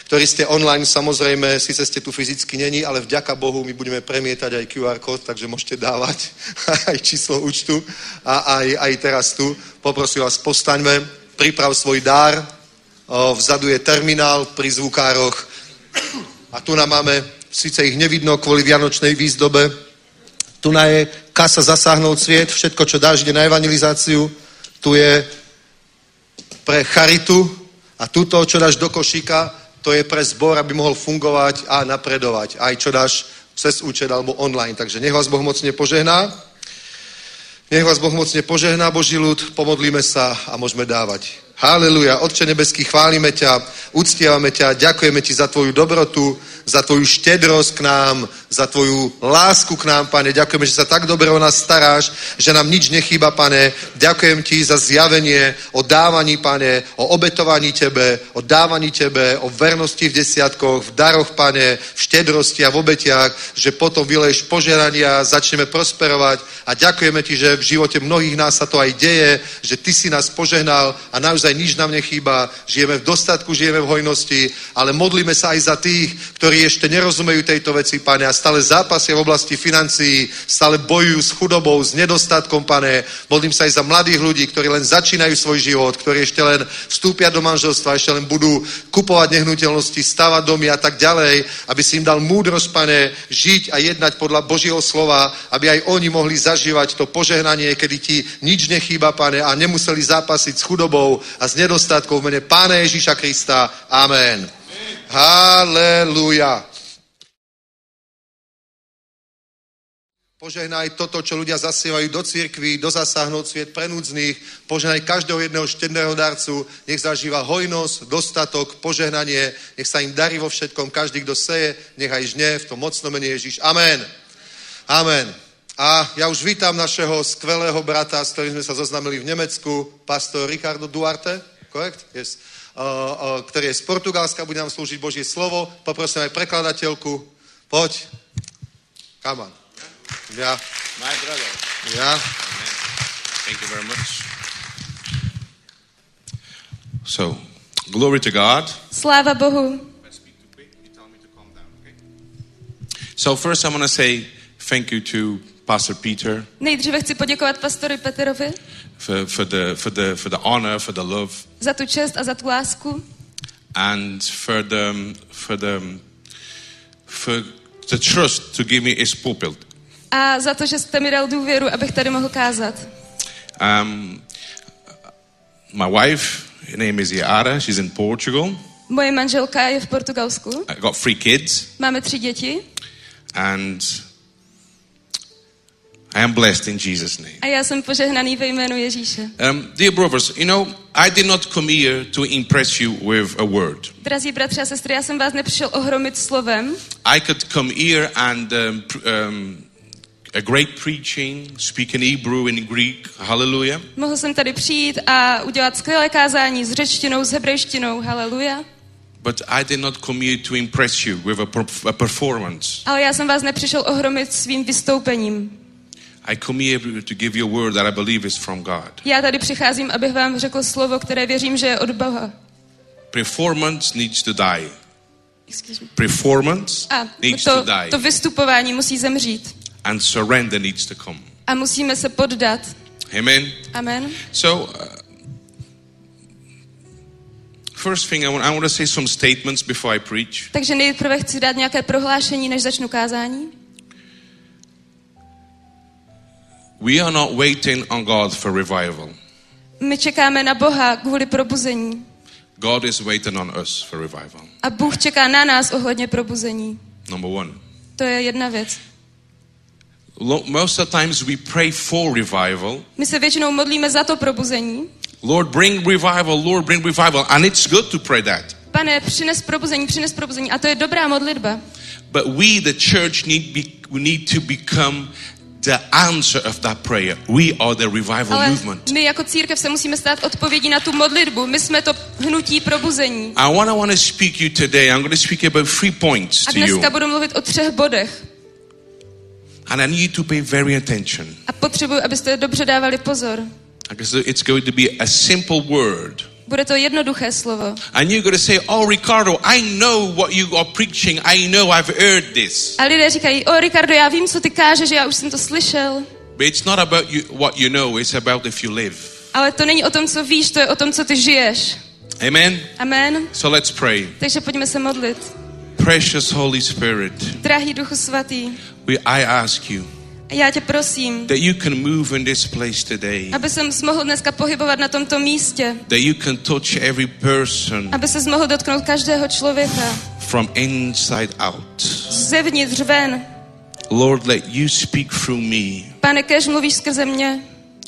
ktorí ste online, samozrejme, síce ste tu fyzicky není, ale vďaka Bohu my budeme premietať aj QR kód, takže môžete dávať <laughs> aj číslo účtu a aj, aj teraz tu. Poprosím vás, postaňme, priprav svoj dár, vzadu je terminál pri zvukároch a tu nám máme, síce ich nevidno kvôli vianočnej výzdobe, tu na je kasa zasáhnout sviet, všetko, čo dáš, ide na evangelizáciu, tu je pre charitu a tuto, čo dáš do košíka, to je pre zbor, aby mohol fungovať a napredovať. Aj čo dáš cez účet alebo online. Takže nech vás Boh mocne požehná. Nech vás Boh mocne požehná, Boží ľud, pomodlíme sa a môžeme dávať. Haleluja. Otče nebeský, chválime ťa, uctievame ťa, ďakujeme ti za tvoju dobrotu, za tvoju štedrosť k nám, za tvoju lásku k nám, pane. Ďakujeme, že sa tak dobre o nás staráš, že nám nič nechýba, pane. Ďakujem ti za zjavenie o dávaní, pane, o obetovaní tebe, o dávaní tebe, o vernosti v desiatkoch, v daroch, pane, v štedrosti a v obetiach, že potom vyleješ požerania, začneme prosperovať a ďakujeme ti, že v živote mnohých nás sa to aj deje, že ty si nás požehnal a naozaj nič nám nechýba, žijeme v dostatku, žijeme v hojnosti, ale modlíme sa aj za tých, ktorí ešte nerozumejú tejto veci, pane, a stále zápasia v oblasti financií, stále bojujú s chudobou, s nedostatkom, pane. Modlím sa aj za mladých ľudí, ktorí len začínajú svoj život, ktorí ešte len vstúpia do manželstva, ešte len budú kupovať nehnuteľnosti, stavať domy a tak ďalej, aby si im dal múdrosť, pane, žiť a jednať podľa Božieho slova, aby aj oni mohli zažívať to požehnanie, kedy ti nič nechýba, pane, a nemuseli zápasiť s chudobou a s nedostatkou v mene Pána Ježíša Krista. Amen. Haleluja. Požehnaj toto, čo ľudia zasievajú do církví, do zasáhnout sviet pre núdznych. Požehnaj každého jedného štedného darcu. Nech zažíva hojnosť, dostatok, požehnanie. Nech sa im darí vo všetkom. Každý, kto seje, nech aj žne v tom mocnom mene Ježíš. Amen. Amen. A ja už vítam našeho skvelého brata, s ktorým sme sa zoznamili v Nemecku, pastor Ricardo Duarte, korekt? Yes. Uh, uh, ktorý je z Portugalska, bude nám slúžiť Božie slovo. Poprosím aj prekladateľku. Poď. Come on. Ja. My brother. Ja. Thank you very much. So, glory to God. Sláva Bohu. So, first, I want to say thank you to Pastor Peter Nejdříve chci poděkovat pastoru Peterovi for, for, the, for, the, for the honor, for the love, za tu čest a za tu lásku and for the, for the, for the trust to give me his pulpit. A za to, že jste mi dal důvěru, abych tady mohl kázat. Um, my wife, her name is Yara. She's in Portugal. Moje manželka je v Portugalsku. I got three kids, Máme tři děti and I am blessed in Jesus' name. A já jsem požehnaný ve jménu Ježíše. Um, dear brothers, you know, I did not come here to impress you with a word. Drazí bratři a sestry, já jsem vás nepřišel ohromit slovem. I could come here and um, um, a great preaching, speak in Hebrew, in Greek, hallelujah. Mohl jsem tady přijít a udělat skvělé kázání s řečtinou, s hebrejštinou, haleluja. But I did not come here to impress you with a, perf- a performance. Ale já jsem vás nepřišel ohromit svým vystoupením. I come here to give you a word that I believe is from God. Já tady přicházím, abych vám řekl slovo, které věřím, že je od Boha. Performance needs to die. Excuse me. Performance A needs to, to die. to vystupování musí zemřít. And surrender needs to come. A musíme se poddat. Amen. Amen. So, uh, first thing I want, I want to say some statements before I preach. Takže nejprve chci dát nějaké prohlášení, než začnu kázání. We are not waiting on God for revival. My čekáme na Boha kvůli probuzení. God is waiting on us for revival. A Bůh čeká na nás ohledně probuzení. Number one. To je jedna věc. Most of the times we pray for revival. My se většinou modlíme za to probuzení. Lord, bring revival. Lord, bring revival. And it's good to pray that. Pane, přines probuzení, přines probuzení. A to je dobrá modlitba. But we, the church, need, be, we need to become the answer of that prayer. We are the revival Ale movement. my jako církev se musíme stát odpovědí na tu modlitbu. My jsme to hnutí probuzení. I want, to speak you today. I'm going to speak about three points A to you. dneska budu mluvit o třech bodech. And I need you to pay very attention. A potřebuji, abyste dobře dávali pozor. Because it's going to be a simple word. Bude to jednoduché slovo. And you're going to say, Oh, Ricardo, I know what you are preaching. I know I've heard this. A lidé říkají, o Ricardo, já vím, co ty kážeš, já už jsem to slyšel. But it's not about you, what you know, it's about if you live. Ale to není o tom, co víš, to je o tom, co ty žiješ. Amen? Amen. So let's pray. Takže pojďme se modlit. Precious Holy Spirit, Drahý Duchu Svatý, we, I ask you já tě prosím, that you can move in this place today, aby jsem mohl dneska pohybovat na tomto místě, that you can touch every person aby se mohl dotknout každého člověka, from inside out. zevnitř ven. Lord, let you speak through me Pane, kež mluvíš skrze mě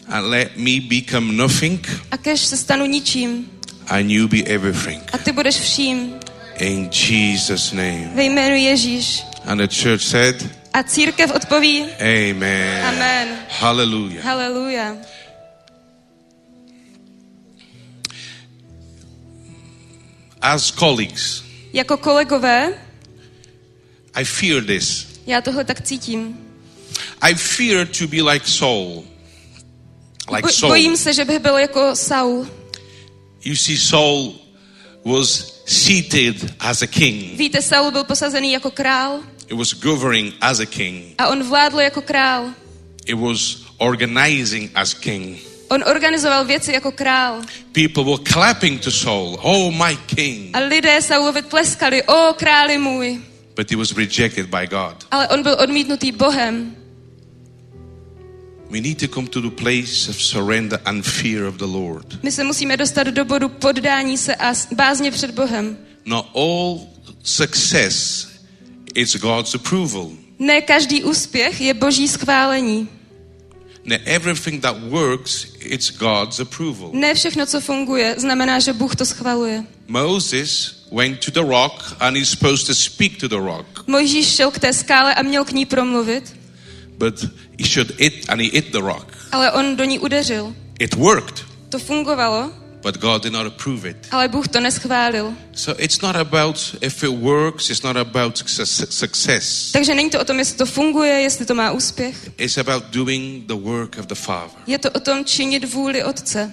and let me become nothing a kež se stanu ničím and you be everything. a ty budeš vším. In Jesus' name. Ve jménu Ježíš. And the church said, A církev odpoví, Amen. Amen. Hallelujah. haleluja. As colleagues, Jako kolegové, I fear this. já tohle tak cítím. I fear to be like Saul. Like Bo- Saul. bojím se, že bych byl jako Saul. You see, Saul was seated as a king. Víte, Saul byl posazený jako král He was governing as a king. a on vládl jako král. He was organizing as king. On organizoval věci jako král. People were clapping to Saul, oh my king. A lidé Saulovi tleskali, o králi můj. But he was rejected by God. Ale on byl odmítnutý Bohem. We need to come to the place of surrender and fear of the Lord. My se musíme dostat do bodu poddání se a bázně před Bohem. Not all success is God's approval. Ne každý úspěch je boží schválení. Not everything that works, it's God's approval. Ne všechno, co funguje, znamená, že Bůh to schvaluje. Moses went to the rock and he's supposed to speak to the rock, Mojžíš šel k té skále a měl k ní promluvit, but he should hit and he hit the rock. ale on do ní udeřil. It worked, To fungovalo, but God did not approve it. ale Bůh to neschválil. So it's not about if it works, it's not about success-. Takže není to o tom, jestli to funguje, jestli to má úspěch. It's about doing the work of the Father. Je to o tom činit vůli Otce.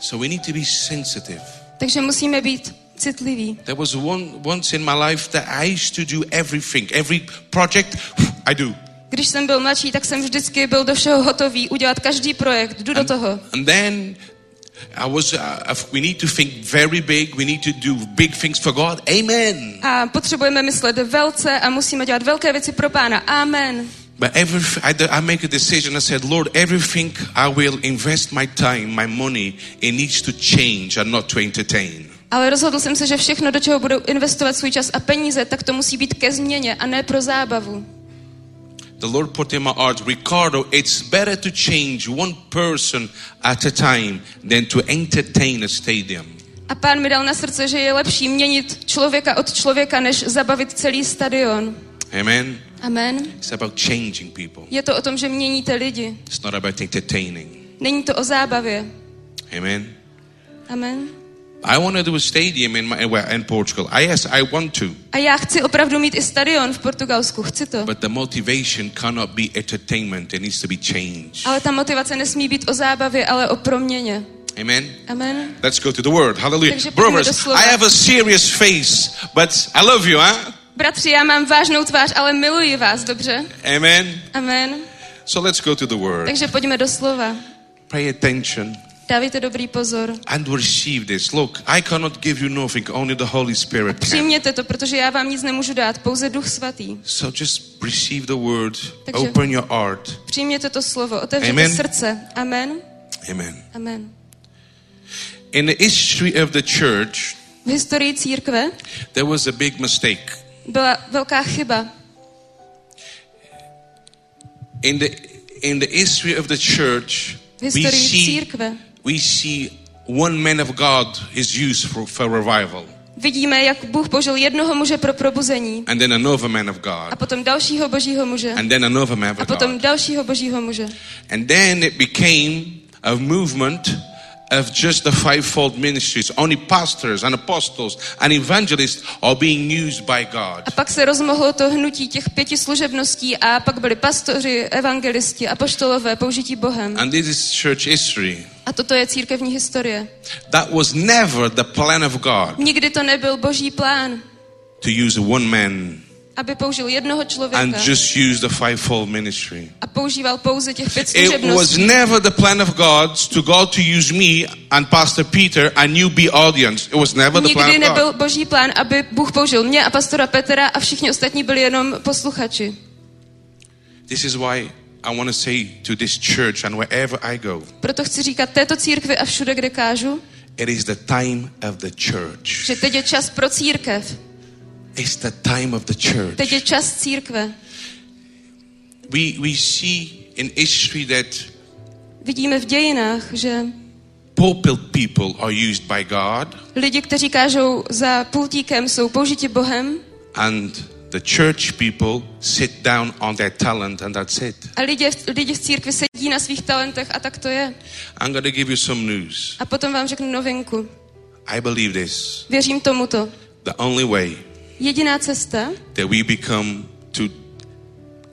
So we need to be sensitive. Takže musíme být citliví. There was one once in my life that I used to do everything, every project I do. Když jsem byl mladší, tak jsem vždycky byl do všeho hotový, udělat každý projekt, jdu do toho. And then I was. Uh, we need to think very big. We need to do big things for God. Amen. A potřebujeme myslet velce a musíme dělat velké věci pro Pána. Amen. But every, I, I make a decision. I said, Lord, everything I will invest my time, my money, it needs to change and not to entertain. Ale rozhodl jsem se, že všechno, do čeho budu investovat svůj čas a peníze, tak to musí být ke změně a ne pro zábavu. The Lord put in my heart, Ricardo, it's better to change one person at a time than to entertain a stadium. A pán mi dal na srdce, že je lepší měnit člověka od člověka, než zabavit celý stadion. Amen. Amen. It's about changing people. Je to o tom, že měníte lidi. It's not about entertaining. Není to o zábavě. Amen. Amen. I want to do a stadium in, my, in Portugal. I, yes, I want to. A já chci opravdu mít i stadion v Portugalsku, chci to. But the motivation cannot be entertainment. It needs to be change. Ale ta motivace nesmí být o zábavě, ale o proměně. Amen. Amen. Let's go to the word. Hallelujah. Takže Brothers. I have a serious face, but I love you, huh? Bratři, já mám vážnou tvář, ale miluji vás, dobře? Amen. Amen. So let's go to the word. Takže pojďme do slova. Pay attention Dávejte dobrý pozor. and receive this. Look, I cannot give you nothing, only the Holy Spirit can. Přijměte to, protože já vám nic nemůžu dát, pouze Duch Svatý. So just receive the word, Takže- open your heart. Přijměte to slovo, otevřete Amen. srdce. Amen. Amen. Amen. In the history of the church, V historii církve there was a big mistake. byla velká chyba. In the in the history of the church, V we historii see církve we see one man of God is used for, for revival, vidíme, jak Bůh použil jednoho muže pro probuzení. And then another man of a God, potom dalšího božího muže. And then another man a of potom God, dalšího božího muže. and then it became a movement of just the fivefold ministries. Only pastors and apostles and evangelists are being used by God. A pak se rozmohlo to hnutí těch pěti služebností a pak byli pastoři, evangelisti, apoštolové, použití Bohem. And this is church history. A toto je církevní historie. That was never the plan of God Nikdy to nebyl boží plán, to use one man aby použil jednoho and člověka just use the fivefold ministry. a používal pouze těch pět It was služebností. never the plan of God to God to use me and Pastor Peter and you be audience. It was never the plan Nikdy of God. nebyl boží plán, aby Bůh použil mě a pastora Petra a všichni ostatní byli jenom posluchači. This is why I want to say to this church and wherever I go, Proto chci říkat této církvi a všude, kde kážu, it is the time of the church. že teď je čas pro církev. It's the time of the church. Teď je čas církve. We we see in history that Vidíme v dějinách, že pulpit people are used by God lidi, kteří kážou za pultíkem, jsou použiti Bohem and the church people sit down on their talent and that's it. a lidi, lidi v církvi sedí na svých talentech a tak to je. I'm to give you some news. A potom vám řeknu novinku. I believe this. Věřím tomuto. The only way Jediná cesta, that we become to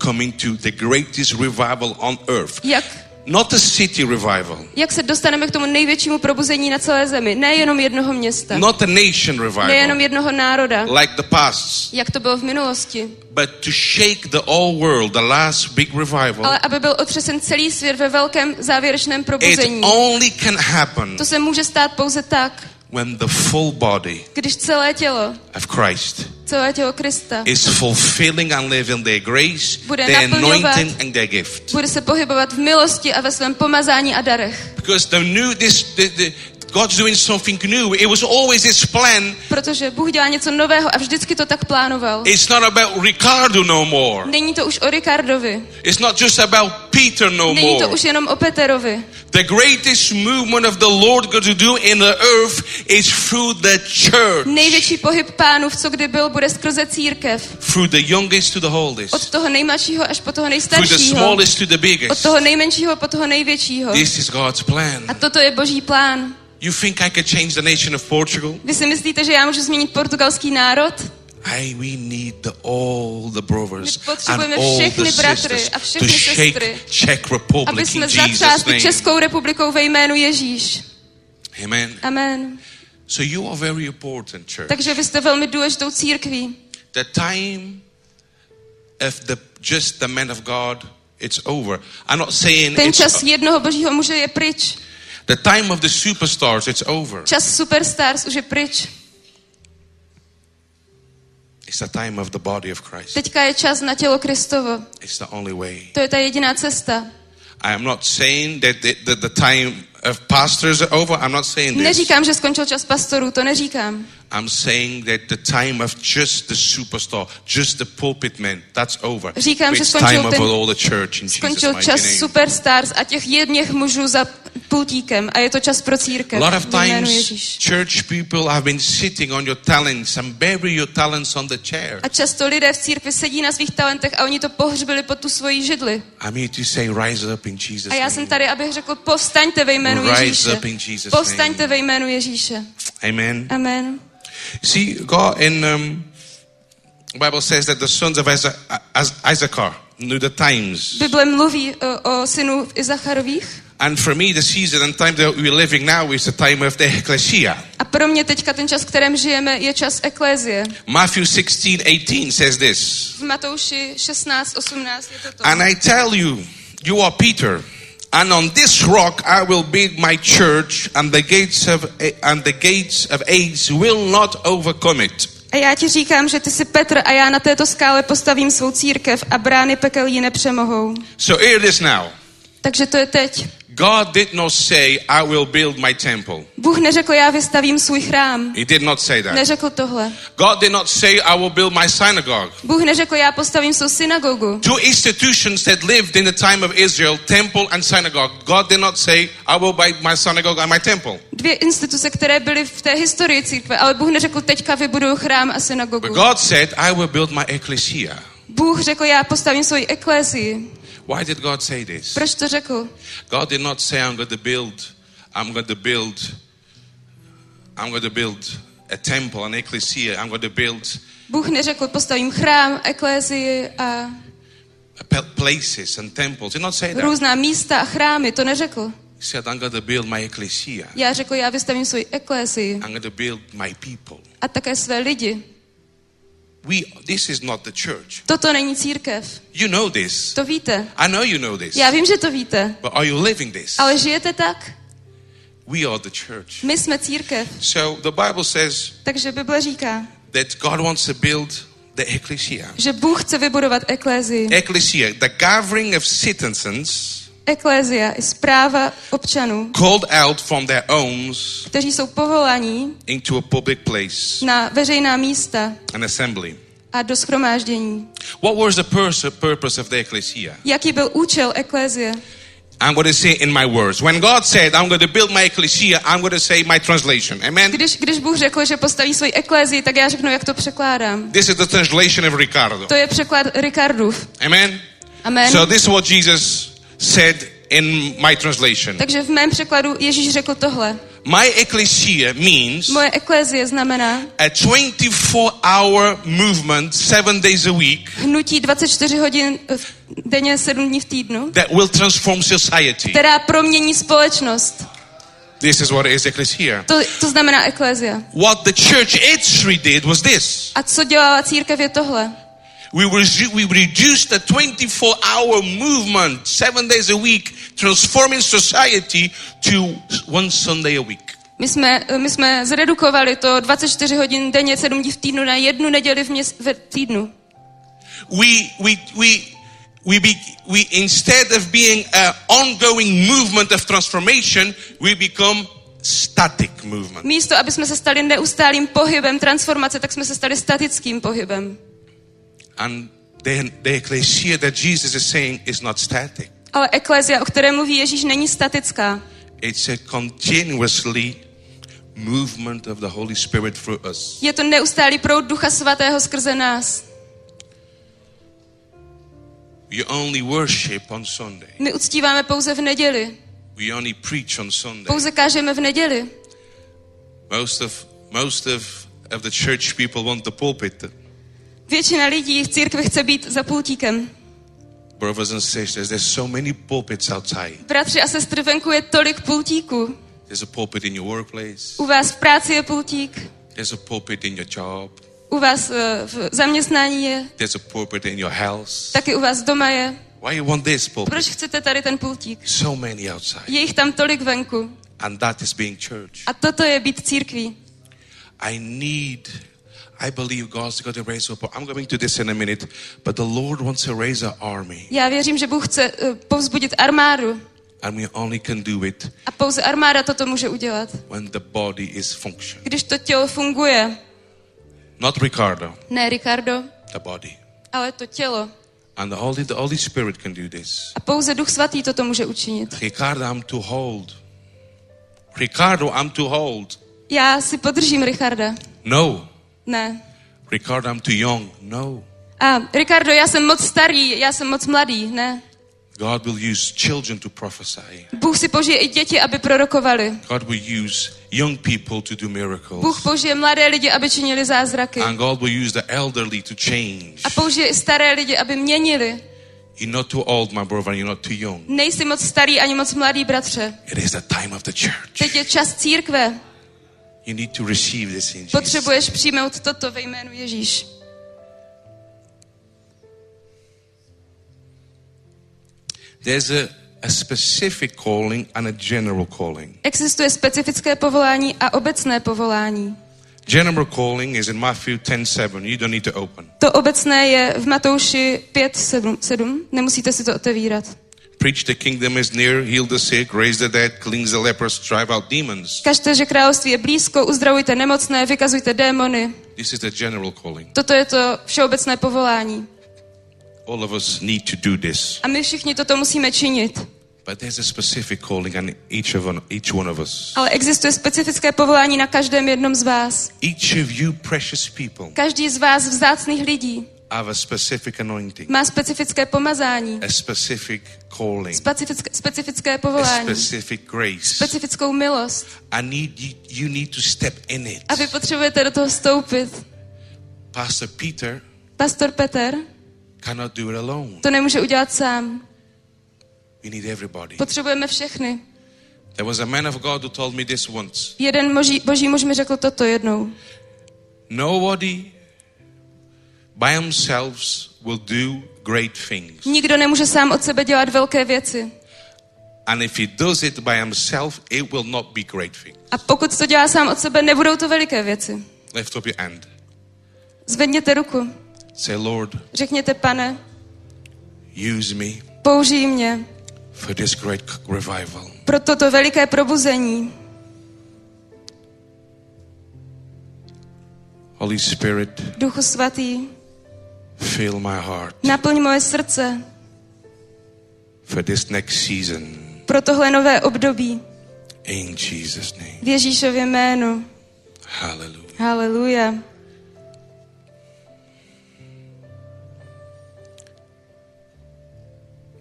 come into the greatest revival on earth. jak, Not a city revival, jak se dostaneme k tomu největšímu probuzení na celé zemi. Nejenom jednoho města, not a nation nejenom revival jednoho národa, like the past, jak to bylo v minulosti, but to shake the whole world, the last big revival. ale aby byl otřesen celý svět ve velkém závěrečném It probuzení. only can happen To se může stát pouze tak, when the full body když celé tělo, of Christ celé tělo Krista, is fulfilling and living their grace, Bude their anointing, and their gift. bude se pohybovat v milosti a ve svém pomazání a darech. Because the new, this, the, the, God's doing something new. It was always His plan. Protože Bůh dělá něco nového a vždycky to tak plánoval. It's not about Ricardo no more. Není to už o Ricardovi. It's not just about Peter no Není to more. už jenom o Peterovi. The greatest movement of the Lord going to do in the earth is through the church. Největší pohyb pánův, co kdy byl, bude skrze církev. Through the youngest to the Od oldest. toho nejmladšího až po toho Through the nejstaršího. smallest to the Od biggest. toho nejmenšího po toho největšího. This is God's plan. A toto je boží plán. You think I could change the nation of Portugal? Vy si myslíte, že já můžu změnit portugalský národ? I, we need the, all the brothers and potřebujeme all všechny the bratry sisters a to všechny shake sestry, Czech Aby Republic jsme in Jesus' name. Českou republikou ve jménu Ježíš. Amen. Amen. So you are very important, church. Takže vy jste velmi důležitou církví. The time of the just the man of God, it's over. I'm not saying Ten it's čas jednoho božího muže je pryč. The time of the superstars, it's over. Čas superstars už je pryč. It's the time of the body of Christ. Teďka je čas na tělo Kristovo. It's the only way. To je ta jediná cesta. I am not saying that the, the, the time of pastors are over. I'm not saying this. Neříkám, že skončil čas pastorů, to neříkám. I'm saying that the time of just the superstar, just the pulpit man, that's over. Říkám, že it's skončil time ten- of all the church in Jesus' Skončil mighty čas superstars a těch jedněch mužů za pultíkem a je to čas pro církev. A lot of times, church people have been sitting on your talents and bury your talents on the chair. A často lidé v církvi sedí na svých talentech a oni to pohřbili pod tu svoji židli. I'm here to say, rise up in Jesus' A já jsem tady, abych řekl, povstaňte ve jménu Rise Ježíše. up in Jesus' Povstaňte ve jménu Ježíše. Amen. Amen. See, God in um, Bible says that the sons of Isaac, as Issachar knew the times. Bible mluví o, o synu Izacharových. And for me, the season and time that we're living now is the time of the ecclesia. A pro mě teďka ten čas, v kterém žijeme, je čas eklézie. Matthew 16, 18 says this. V Matouši 16, 18 je to to. And I tell you, you are Peter, and on this rock I will build my church, and the gates of and the gates of Hades will not overcome it. A já ti říkám, že ty jsi Petr a já na této skále postavím svou církev a brány pekel ji nepřemohou. So here it is now. Takže to je teď. God did not say, I will build my temple. Bůh neřekl, já vystavím svůj chrám. He did not say that. Neřekl tohle. God did not say, I will build my synagogue. Bůh neřekl, já postavím svou synagogu. Two institutions that lived in the time of Israel, temple and synagogue. God did not say, I will build my synagogue and my temple. Dvě instituce, které byly v té historii církve, ale Bůh neřekl, teďka vybuduju chrám a But synagogu. God said, I will build my ecclesia. Bůh řekl, já postavím svoji eklezii. Why did God say this? Proč to řekl? God did not say, I'm going to build, I'm going to build, I'm going to build a temple, an ecclesia. I'm going to build Bůh neřekl, postavím chrám, eklezii a places and temples. He did not say that. různá místa a chrámy. To neřekl. He said, I'm going to build my ecclesia. Já řekl, já vystavím svoji eklezii I'm going to build my people. a také své lidi. We, this is not the church. Toto není církev. You know this. To víte. I know you know this. Já vím, že to víte. But are you living this? Ale žijete tak? We are the church. My jsme církev. So the Bible says Takže Bible říká, that God wants to build the ecclesia. že Bůh chce vybudovat eklezii. Ecclesia, the gathering of citizens Eklezia je zpráva občanů, called out from their homes kteří jsou povolaní into a public place, na veřejná místa an assembly. a do schromáždění. What was the purpose of the ecclesia? Jaký byl účel eklezie? I'm going to say in my words. When God said, I'm going to build my ecclesia, I'm going to say my translation. Amen? Když, když Bůh řekl, že postaví svoji eklezii, tak já řeknu, jak to překládám. This is the translation of Ricardo. To je překlad Ricardův. Amen? Amen. So this is what Jesus said in my translation. Takže v mém překladu Ježíš řekl tohle. My ecclesia means Moje eklezie znamená a 24-hour movement, seven days a week, hnutí 24 hodin v- denně, 7 dní v týdnu, that will transform society. která promění společnost. This is what is ecclesia. To, to znamená eklezia. What the church history did was this. A co dělala církev je tohle. We, resu- we reduced the 24-hour movement, seven days a week, transforming society to one Sunday a week. My jsme, my jsme zredukovali to 24 hodin denně, 7 dní v týdnu na jednu neděli v, měs- v týdnu. We, we, we, we, be, we, instead of being an ongoing movement of transformation, we become static movement. Místo, aby jsme se stali neustálým pohybem transformace, tak jsme se stali statickým pohybem. And then the ecclesia that Jesus is saying is not static. Ale eklezia, o které mluví Ježíš, není statická. It's a continuously movement of the Holy Spirit through us. Je to neustálý proud Ducha Svatého skrze nás. We only worship on Sunday. My uctíváme pouze v neděli. We only preach on Sunday. Pouze kážeme v neděli. Most of most of, of the church people want the pulpit. Většina lidí v církvi chce být za pultíkem. Brothers and sisters, there's so many pulpits outside. Bratři a sestry, venku je tolik pultíků. There's a pulpit in your workplace. U vás v práci je pultík, There's a pulpit in your job. u vás eh, v zaměstnání je, There's a pulpit in your house. taky u vás doma je. Why you want this Proč pulpit? chcete tady ten pultík? So many outside. Je jich tam tolik venku. And that is being church. A toto je být církví. I need, I believe God's going to raise up. I'm going to this in a minute, but the Lord wants to raise an army. Já věřím, že Bůh chce eh, povzbudit armádu. And we only can do it A pouze armáda toto může udělat. when the body is functioning. Když to tělo funguje, Not Ricardo, ne Ricardo, the body. ale to tělo. And the Holy, the Holy Spirit can do this. A pouze Duch Svatý toto může učinit. Ricardo, I'm too old. Ricardo, I'm too old. Já si podržím Richarda. No. Ne. Ricardo, I'm too young. No. A Ricardo, já jsem moc starý, já jsem moc mladý. Ne. God will use children to prophesy. Bůh si použije i děti, aby prorokovali. God will use young people to do miracles. Bůh použije mladé lidi, aby činili zázraky. And God will use the elderly to change. A použije i staré lidi, aby měnili. You're not too old, my brother, you're not too young. Nejsi moc starý ani moc mladý, bratře. It is the time of the church. Teď je čas církve. You need to receive this in Jesus. Potřebuješ přijmout toto ve jménu Ježíš. There's a, a specific calling and a general calling. Existuje specifické povolání a obecné povolání. General calling is in Matthew 10:7. You don't need to open. To obecné je v Matouši 5, 7, 7. Nemusíte si to otevírat. Preach the kingdom is near, heal the sick, raise the dead, cleanse the lepers, drive out demons. Kažte, že království je blízko, uzdravujte nemocné, vykazujte démony. This is the general calling. Toto je to všeobecné povolání. All of us need to do this. A my všichni toto musíme činit. But there's a specific calling on each of, on, each one of us. Ale existuje specifické povolání na každém jednom z vás. Each of you precious people Každý z vás vzácných lidí have a specific anointing, má specifické pomazání, a specific calling, specifické, specifické a povolání, specific grace. specifickou milost. I need you, you need to step in it. A vy potřebujete do toho vstoupit. Pastor Peter Pastor Peter cannot do it alone. to nemůže udělat sám. We need everybody. Potřebujeme všechny. There was a man of God who told me this once. Jeden boží, boží muž mi řekl toto jednou. Nobody by themselves will do great things. Nikdo nemůže sám od sebe dělat velké věci. And if he does it by himself, it will not be great things. A pokud to dělá sám od sebe, nebudou to veliké věci. Lift up your hand. Zvedněte ruku. Say, Lord, Řekněte, pane, use me použij mě for this great revival. pro toto veliké probuzení. Holy Spirit, Duchu svatý, fill my heart naplň moje srdce for this next season. pro tohle nové období. In Jesus' name. V Ježíšově jménu. Hallelujah. Haleluja.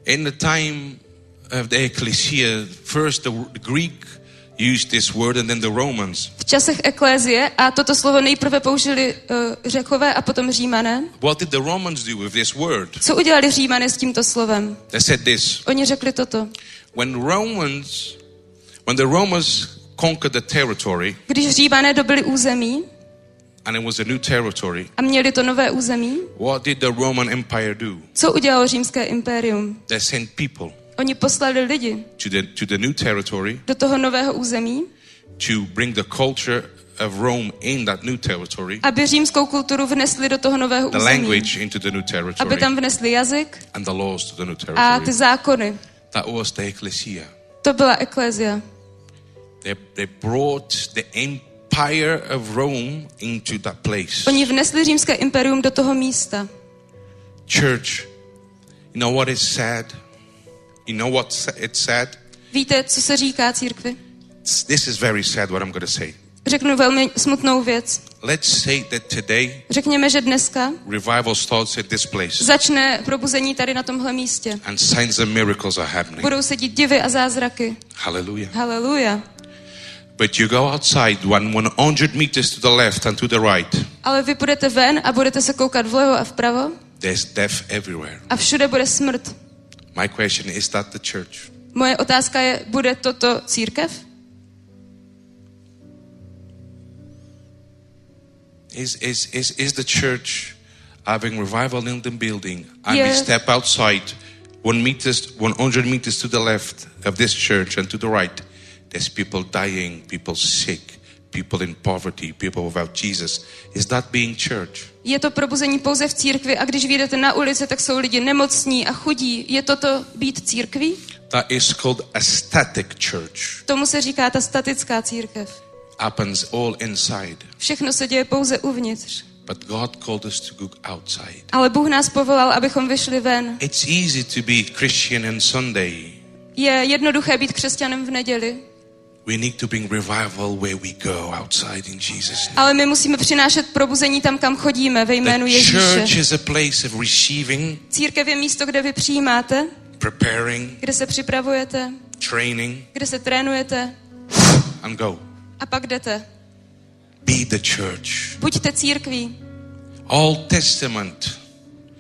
In the time of the ecclesia, first the the Greek used this word and then the Romans. V časech eklézie, a toto slovo nejprve použili uh, řekové a potom římané. What did the Romans do with this word? Co udělali římané s tímto slovem? They said this. Oni řekli toto. When Romans, when the Romans conquered the territory, Když římané dobili území and it was a new territory, a měli to nové území, what did the Roman Empire do? co udělalo římské impérium? They sent people Oni poslali lidi to the, to the new territory do toho nového území, to bring the culture of Rome in that new territory, aby římskou kulturu vnesli do toho nového the území. language into the new Aby territory, tam vnesli jazyk and the laws to the new a ty territory. zákony. That was the ecclesia. To byla eklézia. They, they brought the empire of Rome into that place. Oni vnesli římské imperium do toho místa. Church, you know what is sad? You know what sa- it's sad? Víte, co se říká církvi? This is very sad what I'm going to say. Řeknu velmi smutnou věc. Let's say that today Řekněme, že dneska revival starts at this place začne probuzení tady na tomhle místě. and signs and miracles are happening. Budou se dít divy a zázraky. Hallelujah. Haleluja. But you go outside one 100 meters to the left and to the right. Ale vy půjdete ven a budete se koukat vlevo a vpravo There's death everywhere. a všude bude smrt. My question is that the church? Moje otázka je, bude toto církev? Is, is, is, is the church having revival in the building and we step outside one meters, 100 meters to the left of this church and to the right, there's people dying, people sick, people in poverty, people without Jesus. Is that being church? Je to probuzení pouze v církvi a když vyjdete na ulici, tak jsou lidi nemocní a chudí. Je toto být církví? That is called a static church. Tomu se říká ta statická církev. Happens all inside. Všechno se děje pouze uvnitř. But God called us to go outside. Ale Bůh nás povolal, abychom vyšli ven. It's easy to be Christian on Sunday. Je jednoduché být křesťanem v neděli, We need to bring revival where we go outside in Jesus' name. ale my musíme přinášet probuzení tam, kam chodíme, ve jménu The Ježíše. church is a place of receiving, Církev je místo, kde vy přijímáte, preparing, kde se připravujete, training, kde se trénujete and go. a pak jdete. Be the church. Buďte církví. Old Testament,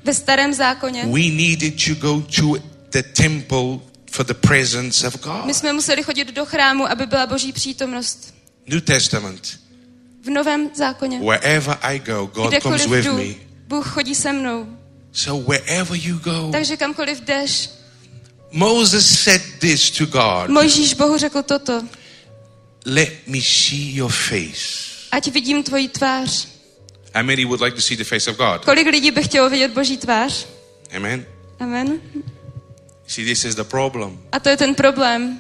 Ve starém zákoně we needed to go to the temple for the presence of God. my jsme museli chodit do chrámu, aby byla boží přítomnost. New Testament, V novém zákoně, wherever I go, God comes kdekoliv with jdu, me. Bůh chodí se mnou. So wherever you go, Takže kamkoliv jdeš, Moses said this to God Mojžíš Bohu řekl toto. Let me see your face. Ať vidím tvoji tvář. How many would like to see the face of God? Kolik lidí by chtělo vidět boží tvář? Amen. Amen. See, this is the problem. A to je ten problém.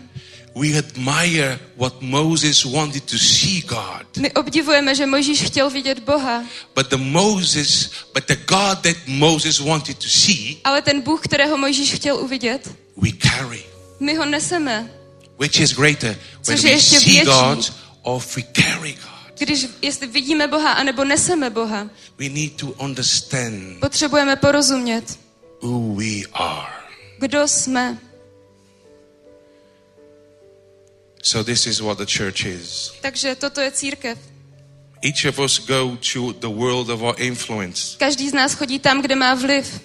We admire what Moses wanted to see God. My obdivujeme, že Mojžíš chtěl vidět Boha, But the Moses, but the God that Moses wanted to see, ale ten Bůh, kterého Mojžíš chtěl uvidět, we carry. my ho neseme. Which is greater? When Což je we ještě see větší. God or we carry God. Když, jestli vidíme Boha, anebo neseme Boha, We need to understand potřebujeme porozumět, who we are. Kdo jsme. So this is what the church is. Takže toto je církev. Each of us go to the world of our influence. Každý z nás chodí tam, kde má vliv.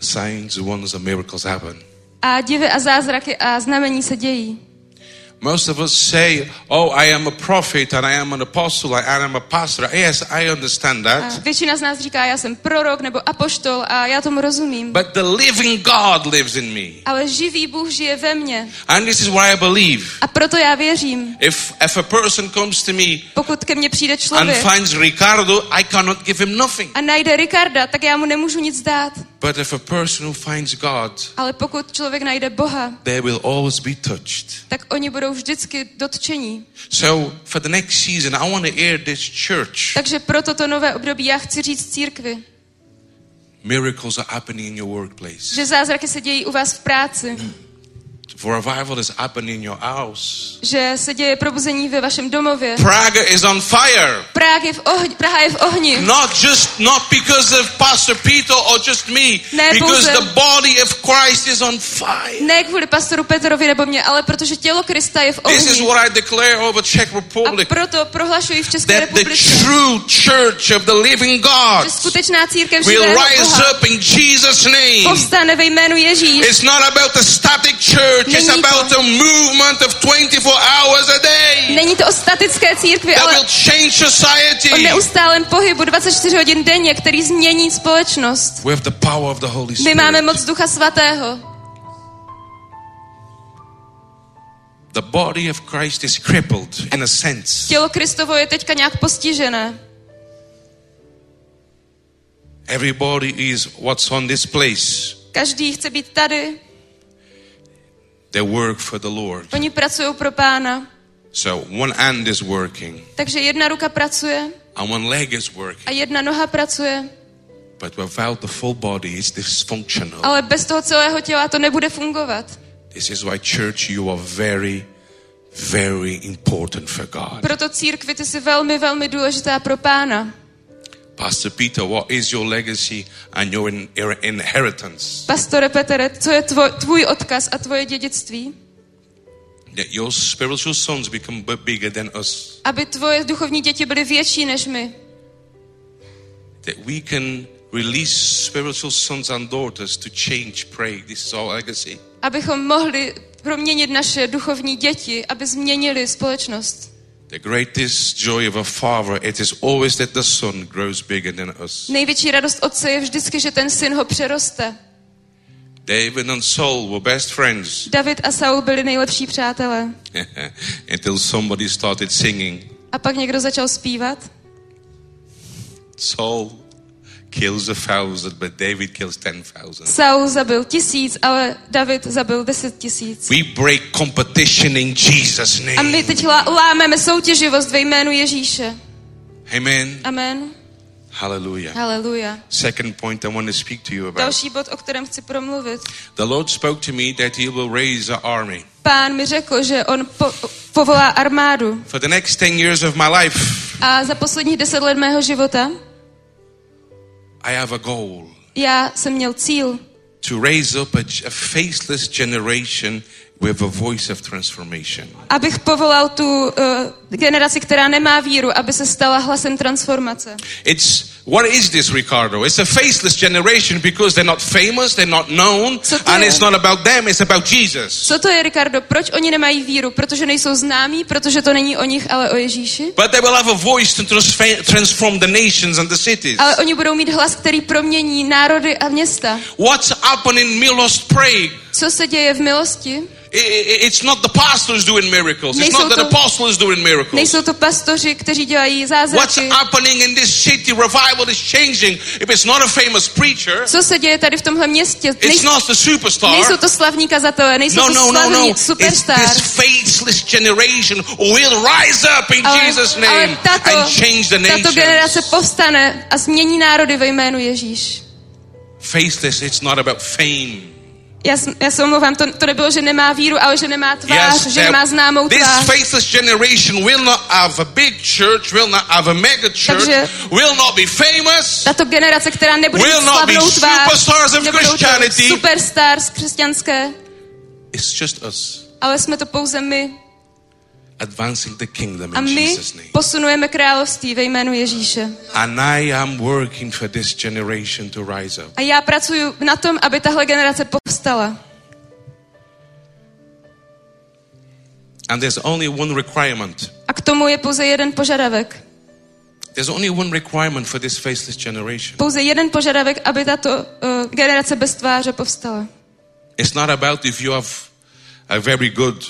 Signs, wonders, and miracles happen. A divy a zázraky a znamení se dějí. Most of us say, "Oh, I am a prophet and I am an apostle and I am a pastor." Yes, I understand A that. většina z nás říká, já jsem prorok nebo apoštol a já tomu rozumím. But the living God lives in me. Ale živý Bůh žije ve mně. And this is what I believe. A proto já věřím. If if a person comes to me Pokud ke mně přijde and člověk finds Ricardo, I cannot give him nothing. a najde Ricarda, tak já mu nemůžu nic dát. But if a person who finds God, Ale pokud člověk najde Boha, they will always be touched. tak oni budou vždycky dotčení. So for the next season, I want to air this church. Takže pro toto nové období já chci říct církvi, Miracles are happening in your workplace. že zázraky se dějí u vás v práci, For revival is happening in your house. že se děje probuzení ve vašem domově. Praga is on fire. Praha je v ohni, Praha je v ohni. Not just not because of Pastor Peter or just me, Ne because pouze- the body of Christ is on fire. Ne kvůli pastoru Petrovi nebo mě, ale protože tělo Krista je v This is ohni. what I declare over Czech A Republic. proto prohlašuji v České That the republice, true church of the living God že skutečná církev will rise Boha up in Jesus' name. povstane ve jménu Ježíš. It's not about a static church, Není to- about a movement of 24 hours a day Není to o statické církvi, ale will change o society neustálém pohybu 24 hodin denně, který změní společnost. with the power of the Holy My Spirit. máme moc Ducha Svatého. The body of Christ is crippled in a sense. Tělo Kristovo je teďka nějak postižené. Everybody is what's on this place. Každý chce být tady, They work for the Lord. oni pracují pro pána. So one hand is working Takže jedna ruka pracuje and one leg is working. a jedna noha pracuje, But without the full body, it's dysfunctional. ale bez toho celého těla to nebude fungovat. This is why, church, you are very, very important for God. Proto církvi ty jsi velmi, velmi důležitá pro pána. Pastor Peter, what is your legacy and your in- your inheritance? Pastore Petere, co je tvoj, tvůj odkaz a tvoje dědictví? That your spiritual sons become bigger than us. Aby tvoje duchovní děti byly větší než my. That we can release spiritual sons and daughters to change, pray. This is our legacy. Abychom mohli proměnit naše duchovní děti, aby změnili společnost. The greatest joy of a father, it is always that the son grows bigger than us. Největší radost otce je vždycky, že ten syn ho přeroste. David and Saul were best friends <laughs> David a Saul byli nejlepší přátelé. until somebody started singing. A pak někdo začal zpívat. Saul kills a thousand, but David kills ten thousand. Saul zabil tisíc, ale David zabil deset tisíc. We break competition in Jesus' A my name. teď lá- lámeme soutěživost ve jménu Ježíše. Amen. Amen. Hallelujah. Haleluja. Second point I want to speak to you about. Další bod, o kterém chci promluvit. The Lord spoke to me that He will raise an army. Pán mi řekl, že on po, povolá armádu. For the next 10 years of my life, A za posledních deset let mého života I have a goal já jsem měl cíl to raise up a, a faceless generation with a voice of transformation. abych povolal tu uh, generaci, která nemá víru, aby se stala hlasem transformace. It's what is this, Ricardo? It's a faceless generation because they're not famous, they're not known, Co to and je? it's not about them, it's about Jesus. Co to je, Ricardo? Proč oni nemají víru? Protože nejsou známí, protože to není o nich, ale o Ježíši? But they will have a voice to transform the nations and the cities. Ale oni budou mít hlas, který promění národy a města. What's happening in Milost Prague? Co se děje v milosti? It's not the pastors doing miracles. It's not the to- apostles doing miracles. Nejsou to pastoři, kteří dělají What's zázraky. happening in this city? Revival is changing. If it's not a famous preacher, Co se děje tady v tomhle městě? it's Nejsou, not the superstar. nejsou to slavní kazatelé, nejsou No, to no, no, slavní no. It's superstar. this faceless generation will rise up in Ale, Jesus' ale name tato, and change the tato generace nations. povstane a změní národy ve jménu Ježíš. Faceless, it's not about fame. Já, já se omlouvám, to, to nebylo, že nemá víru, ale že nemá tvář, že there- nemá známou this tvář. faceless generation will not have a big church, will not have a mega church, Takže- will not be famous, Tato generace, která nebude Will mít slavnou tvář, superstars of Christianity. superstars křesťanské, it's just us ale jsme to pouze my. Advancing the kingdom A in my Jesus' name. posunujeme království ve jménu Ježíše. And I am working for this generation to rise up. A já pracuji na tom, aby tahle generace povstala. And there's only one requirement. A k tomu je pouze jeden požadavek. There's only one requirement for this faceless generation. Pouze jeden požadavek, aby tato uh, generace bez tváře povstala. It's not about if you have a very good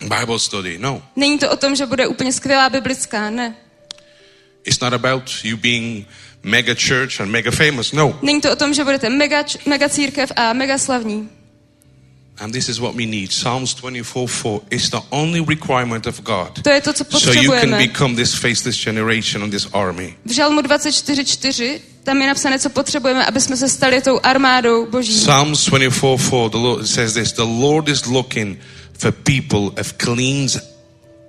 Bible study. No. Není to o tom, že bude úplně skvělá biblická, ne. It's not about you being mega church and mega famous. No. Není to o tom, že budete mega, mega církev a mega slavní. And this is what we need. Psalms 24:4 is the only requirement of God. To je to, co So you can potřebujeme. become this faceless generation and this army. V Žalmu 24.4 tam je napsané, co potřebujeme, aby jsme se stali tou armádou boží. Psalms 24:4 the Lord says this, the Lord is looking for people of clean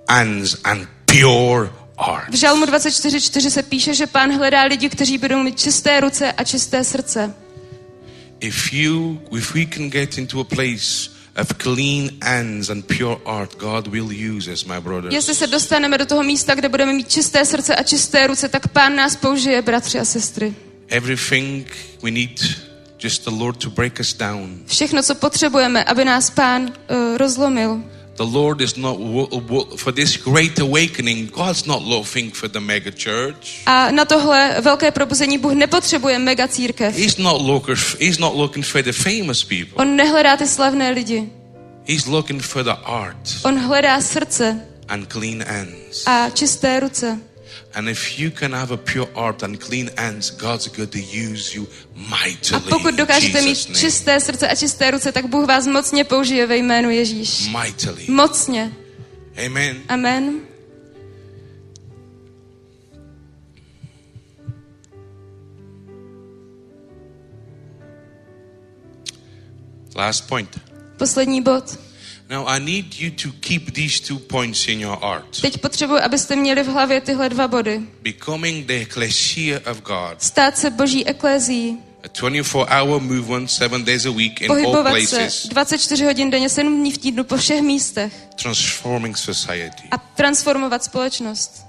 hands and pure heart. V Žalmu 24.4 se píše, že pán hledá lidi, kteří budou mít čisté ruce a čisté srdce. If you if we can get into a place of clean hands and pure heart, God will use us, my brothers. Jestli se dostaneme do toho místa, kde budeme mít čisté srdce a čisté ruce, tak pán nás použije, bratři a sestry. Everything we need just the Lord to break us down. Všechno, co potřebujeme, aby nás pán uh, rozlomil. The Lord is not for this great awakening. God's not looking for the mega church. A na tohle velké probuzení Bůh nepotřebuje mega církev. He's not looking. He's not looking for the famous people. On nehledá ty slavné lidi. He's looking for the art On hledá srdce and clean hands. a čisté ruce. And if you can have a pure heart and clean hands, God's going to use you A mightily. pokud in dokážete mít čisté srdce a čisté ruce, tak Bůh vás mocně použije ve jménu Ježíš. Mightily. Mocně. Amen. Amen. Last point. Poslední bod. Now I need you to keep these two points in your heart. Teď potřebuji, abyste měli v hlavě tyhle dva body. Becoming the ecclesia of God. Stát se boží eklézií. A 24-hour movement, seven days a week in all Pohybovat se places, 24 hodin denně, 7 dní v týdnu po všech místech. transforming society. A transformovat společnost.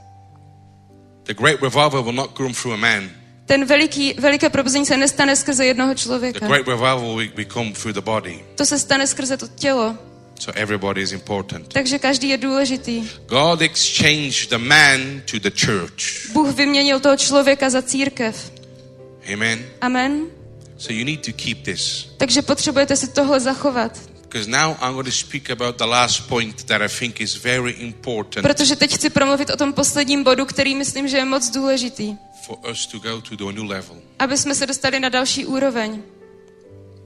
The great revival will not come through a man. Ten veliký, veliké probuzení se nestane skrze jednoho The člověka. great revival will will come through the body. To se stane skrze to tělo. So everybody is important. Takže každý je důležitý. God exchanged the man to the church. Bůh vyměnil toho člověka za církev. Amen. Amen. So you need to keep this. Takže potřebujete si tohle zachovat. Because now I'm going to speak about the last point that I think is very important Protože teď chci promluvit o tom posledním bodu, který myslím, že je moc důležitý. for us to go to the new level. aby jsme se dostali na další úroveň.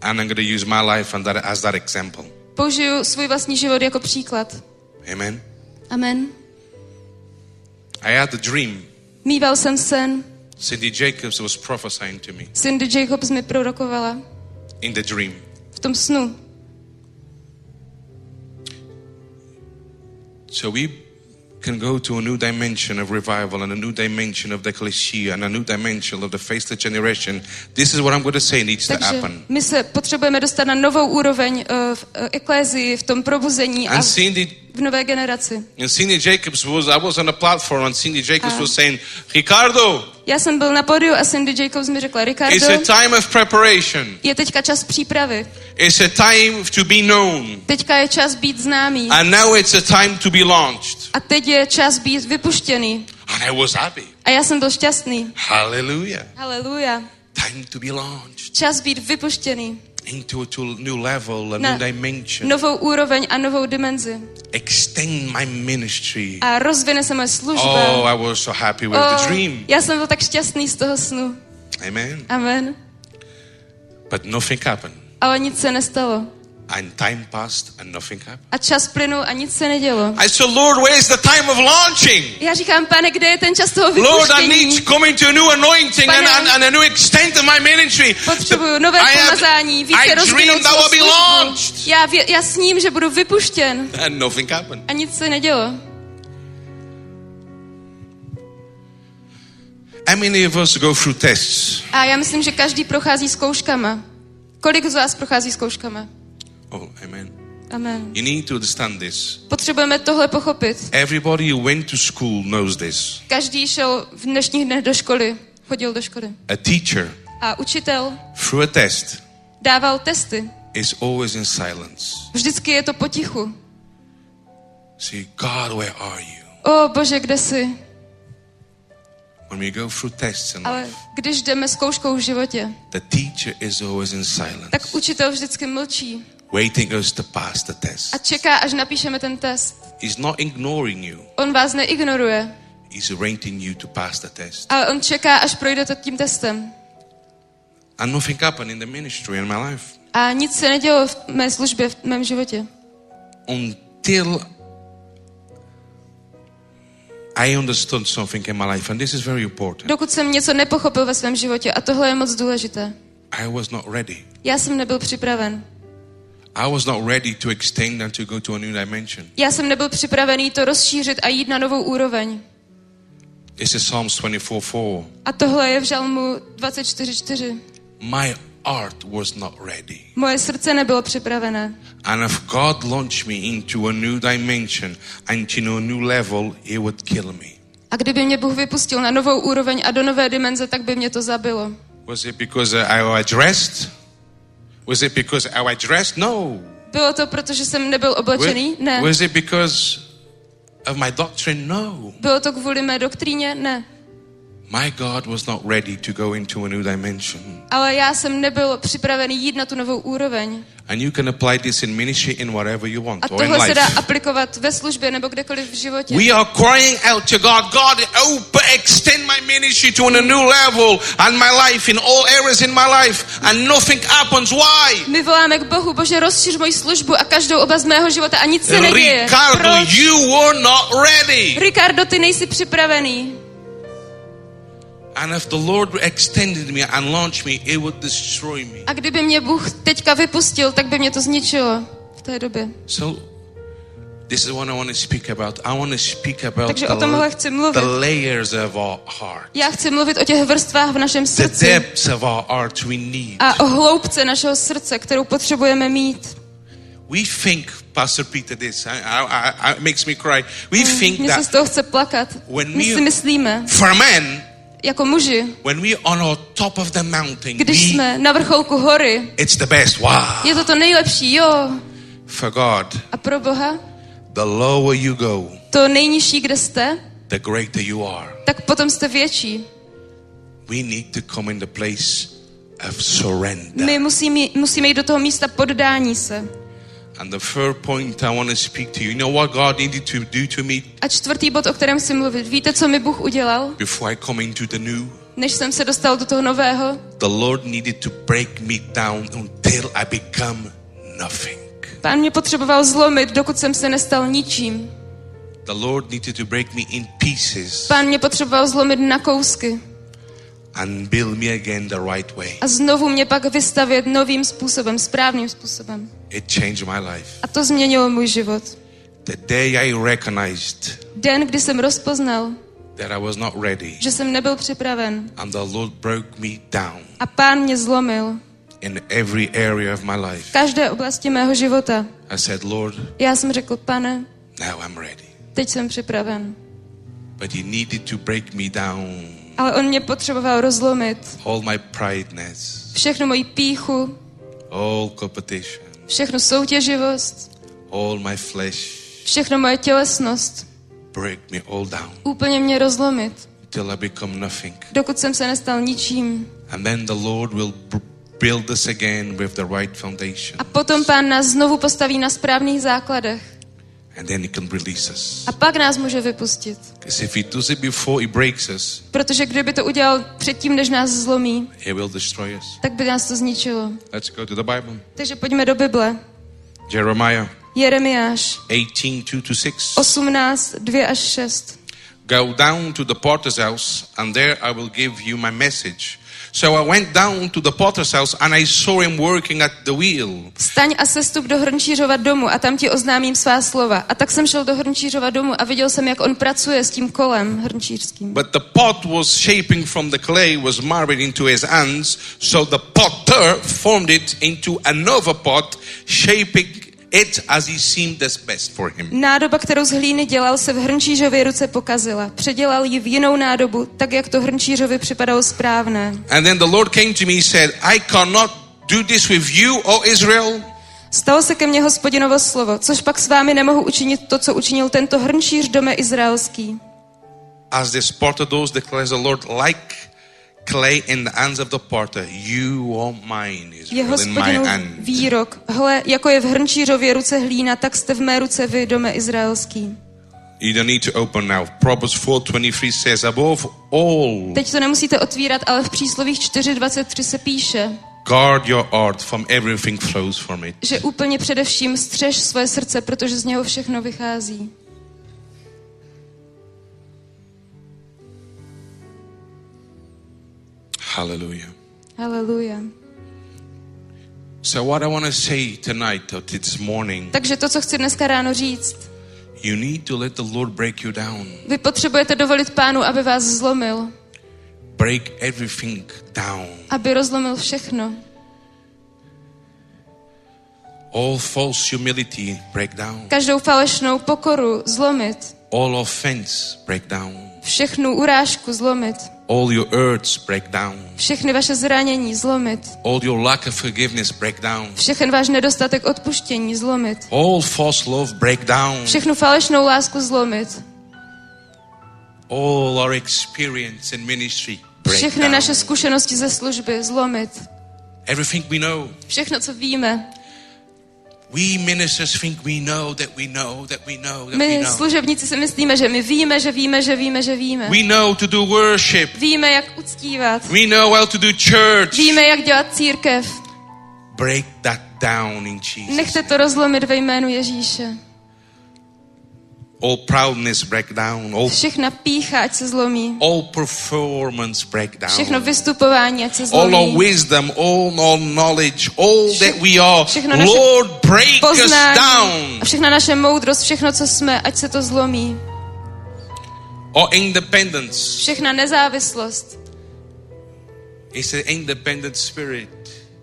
And I'm going to use my life and that, as that example. Použiju svůj vlastní život jako příklad. Amen. Amen. I had a dream. Mýval jsem sen, Cindy Jacobs was prophesying to me Cindy Jacobs mi prorokovala in the dream. v tom snu. So we can go to a new dimension of revival and a new dimension of the ecclesia and a new dimension of the faceless generation. This is what I'm going to say needs to happen. my se potřebujeme dostat na novou úroveň eh, v eh, eklézii, v tom probuzení a And v, Cindy v nové generaci. and Cindy Jacobs was I was on a platform and Cindy Jacobs Ah. was saying, Ricardo, Já jsem byl na pódiu a Cindy Jacobs mi řekla, Ricardo, it's a time of preparation. je teďka čas přípravy. It's a time to be known. Teďka je čas být známý. And now it's a time to be launched. A teď je čas být vypuštěný. And I was happy. A já jsem byl šťastný. Hallelujah. Haleluja. Time to be launched Čas být vypuštěný into a to- new level, a Na new dimension. novou úroveň a novou dimenzi. Extend my ministry. A rozvine se moje služba. Oh, I was so happy with the Oh, dream. já jsem byl tak šťastný z toho snu. Amen. Amen. But nothing happened. Ale nic se nestalo. And time passed and nothing happened. A čas plynul a nic se nedělo. I said, Lord, where's the time of launching? Já říkám, pane, kde je ten čas toho Lord, I vypuštění? need to come into a new anointing and, and, and a new extent of my ministry. Potřebuju nové I have- pomazání, více I dreamed I svou will be launched. Já, vě, já sním, že budu vypuštěn. And nothing happened. A nic se nedělo. How many of us go through tests? A já myslím, že každý prochází zkouškama. Kolik z vás prochází zkouškama? Oh, amen. Amen. You need to understand this. Potřebujeme tohle pochopit. Everybody who went to school knows this. Každý šel v dnešních dnech do školy, chodil do školy. A teacher, A učitel through a test, dával testy. is always in silence. Vždycky je to potichu. See, God, where are you? O bože, kde jsi? When we go through tests in Ale life, když jdeme zkouškou v životě, the teacher is always in silence, tak učitel vždycky mlčí waiting us to pass the test. a čeká, až napíšeme ten test. He's not ignoring you. On vás neignoruje, He's waiting you to pass the test. ale on čeká, až projdete tím testem. And nothing happened in the ministry in my life A nic se nedělo v mé službě, v mém životě. until I understood something in my life, and this is very important. Dokud jsem něco nepochopil ve svém životě a tohle je moc důležité. I was not ready. Já jsem nebyl připraven. I was not ready to extend and to go to a new dimension. Já jsem nebyl připravený to rozšířit a jít na novou úroveň. This is Psalms 24:4. A tohle je v žalmu 24.4. My heart was not ready. Moje srdce nebylo připravené. And if God launched me into a new dimension and to a new level, He would kill me. A kdyby mě Bůh vypustil na novou úroveň a do nové dimenze, tak by mě to zabilo. Was it because I was dressed? Was it because I was dressed? No. Bylo to, protože jsem nebyl oblečený? Ne. Was it because of my doctrine? No. Bylo to kvůli mé doktríně? Ne. My God was not ready to go into a new dimension. Ale já jsem nebyl připravený jít na tu novou úroveň. And you can apply this in ministry in whatever you want A or in tohle se dá life. aplikovat ve službě nebo kdekoliv v životě. We are crying out to God, God, open, extend my ministry to a new level and my life in all areas in my life, and nothing happens. Why? My voláme k Bohu, Bože, rozšiř moji službu a každou oblast mého života a nic se neděje. Ricardo, Proč? you were not ready. Ricardo, ty nejsi připravený. And if the Lord extended me and launched me, it would destroy me. A kdyby mě Bůh teďka vypustil, tak by mě to zničilo v té době. So, this is what I want to speak about. I want to speak about Takže o tomhle chci the, mluvit. the layers of our heart, Já chci mluvit o těch vrstvách v našem the srdci depths of our heart we need. a o hloubce našeho srdce, kterou potřebujeme mít. We think, Pastor Peter, this I, I, I, makes me cry. We think se z that toho chce plakat. When My we- si myslíme, for men, jako muži, when we're on our top of the mountain, když we, jsme na vrcholku hory, it's the best. Wow. je to to nejlepší, jo. For God, A pro Boha, the lower you go, to nejnižší, kde jste, the greater you are. tak potom jste větší. We need to come in the place of surrender. My musíme, musíme jít do toho místa poddání se. A čtvrtý bod, o kterém chci mluvit. Víte, co mi Bůh udělal? before I come into the new? než jsem se dostal do toho nového, the Lord needed to break me down until I become nothing. pán mě potřeboval zlomit, dokud jsem se nestal ničím. The Lord needed to break me in pieces Pán mě potřeboval zlomit na kousky and build me again the right way. a znovu mě pak vystavět novým způsobem, správným způsobem. It changed my life. A to změnilo můj život. The day I recognized Den, kdy jsem rozpoznal, that I was not ready že jsem nebyl připraven and the Lord broke me down a pán mě zlomil in every area of my v life, každé oblasti mého života. I said, Lord, Já jsem řekl, pane, now I'm ready. teď jsem připraven. But He needed to break me down, Ale on mě potřeboval rozlomit. all my prideness, Všechnu moji píchu, all competition, všechnu soutěživost, all my flesh, všechno moje tělesnost. break me all down Úplně mě rozlomit, till I become nothing. dokud jsem se nestal ničím. And then the Lord will build us again with the right foundation. A potom pán nás znovu postaví na správných základech. And then He can release us. A pak nás může vypustit. If He does it before He breaks us, Protože kdyby to udělal předtím, než nás zlomí, He will destroy us. tak by nás to zničilo. Let's go to the Bible. Takže pojďme do Bible. Jeremiah Jeremiáš 18, 2 to 6. 18, 2 až 6. Go down to the potter's house, and there I will give you my message. So I went down to the potter's house, and I saw him working at the wheel. Staň a sestup do hrnčířova domu a tam ti oznámím svá slova. A tak jsem šel do hrnčířova domu a viděl jsem, jak on pracuje s tím kolem hrnčířským. But the pot was shaping from the clay was married into his hands, so the potter formed it into another pot, shaping it as he seemed as best for him. Nádoba, kterou z hlíny dělal, se v hrnčířově ruce pokazila. Předělal ji v jinou nádobu, tak jak to hrnčířovi připadalo správné. And then the Lord came to me and said, I cannot do this with you, O Israel. Stalo se ke mně hospodinovo slovo, což pak s vámi nemohu učinit to, co učinil tento hrnčíř dome izraelský. As this potter does, declares the Lord, like clay in the hands of the potter, you are mine, Je Israel, in my hospodinův výrok. Hle, jako je v hrnčířově ruce hlína, tak jste v mé ruce vy, dome izraelský. You don't need to open now. Proverbs 4.23 says, above all, Teď to nemusíte otvírat, ale v příslovích 4.23 se píše, guard your heart, from everything flows from it. že úplně především střež svoje srdce, protože z něho všechno vychází. Hallelujah. Haleluja. So what I want to say tonight or this morning, Takže to, co chci dneska ráno říct, you need to let the Lord break you down. vy potřebujete dovolit pánu, aby vás zlomil, Break everything down. aby rozlomil všechno. All false humility, break down. Každou falešnou pokoru zlomit, All offense, break down. všechnu urážku zlomit, All your hurts, break down. všechny vaše zranění zlomit, All your lack of forgiveness, break down. všechen váš nedostatek odpuštění zlomit, All false love, break down. všechnu falešnou lásku zlomit, All our experience in ministry, break všechny down. naše zkušenosti ze služby zlomit, Everything we know. všechno, co víme. My know. služebníci si myslíme, že my víme, že víme, že víme, že víme. We know to do worship. Víme, jak uctívat. We know how to do church. Víme, jak dělat církev. Break that down in Jesus. Nechte to rozlomit ve jménu Ježíše. All proudness break down. All, Všechna pícha, ať se zlomí. all performance break down. Všechno vystupování, ať se all our zlomí. wisdom, all our knowledge, all that we are. všechno naše Lord, break us Poznání down. a všechna naše moudrost, všechno, co jsme, ať se to zlomí. Our independence. Všechna nezávislost. It's an independent spirit.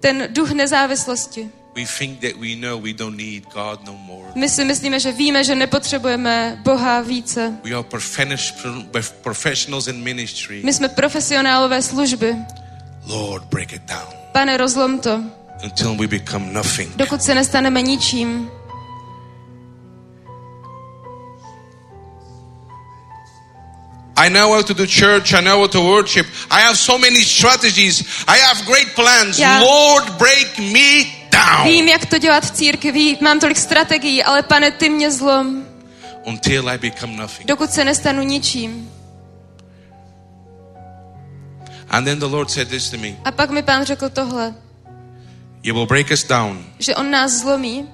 Ten duch nezávislosti. We think that we know we don't need God no more. My si myslíme, že víme, že nepotřebujeme Boha více. We are professionals- professionals in ministry. My jsme profesionálové služby. Lord, break it down Pane, rozlom to, until we become nothing. dokud se nestaneme ničím. I know how to do church. I know how to worship. I have so many strategies. I have great plans. Lord, break me down Vím, jak to dělat v církvi, mám tolik strategií, ale pane, ty mě zlom, until I become nothing. dokud se nestanu ničím. And then the Lord said this to me A pak mi pán řekl tohle, You will break us down. že on nás zlomí.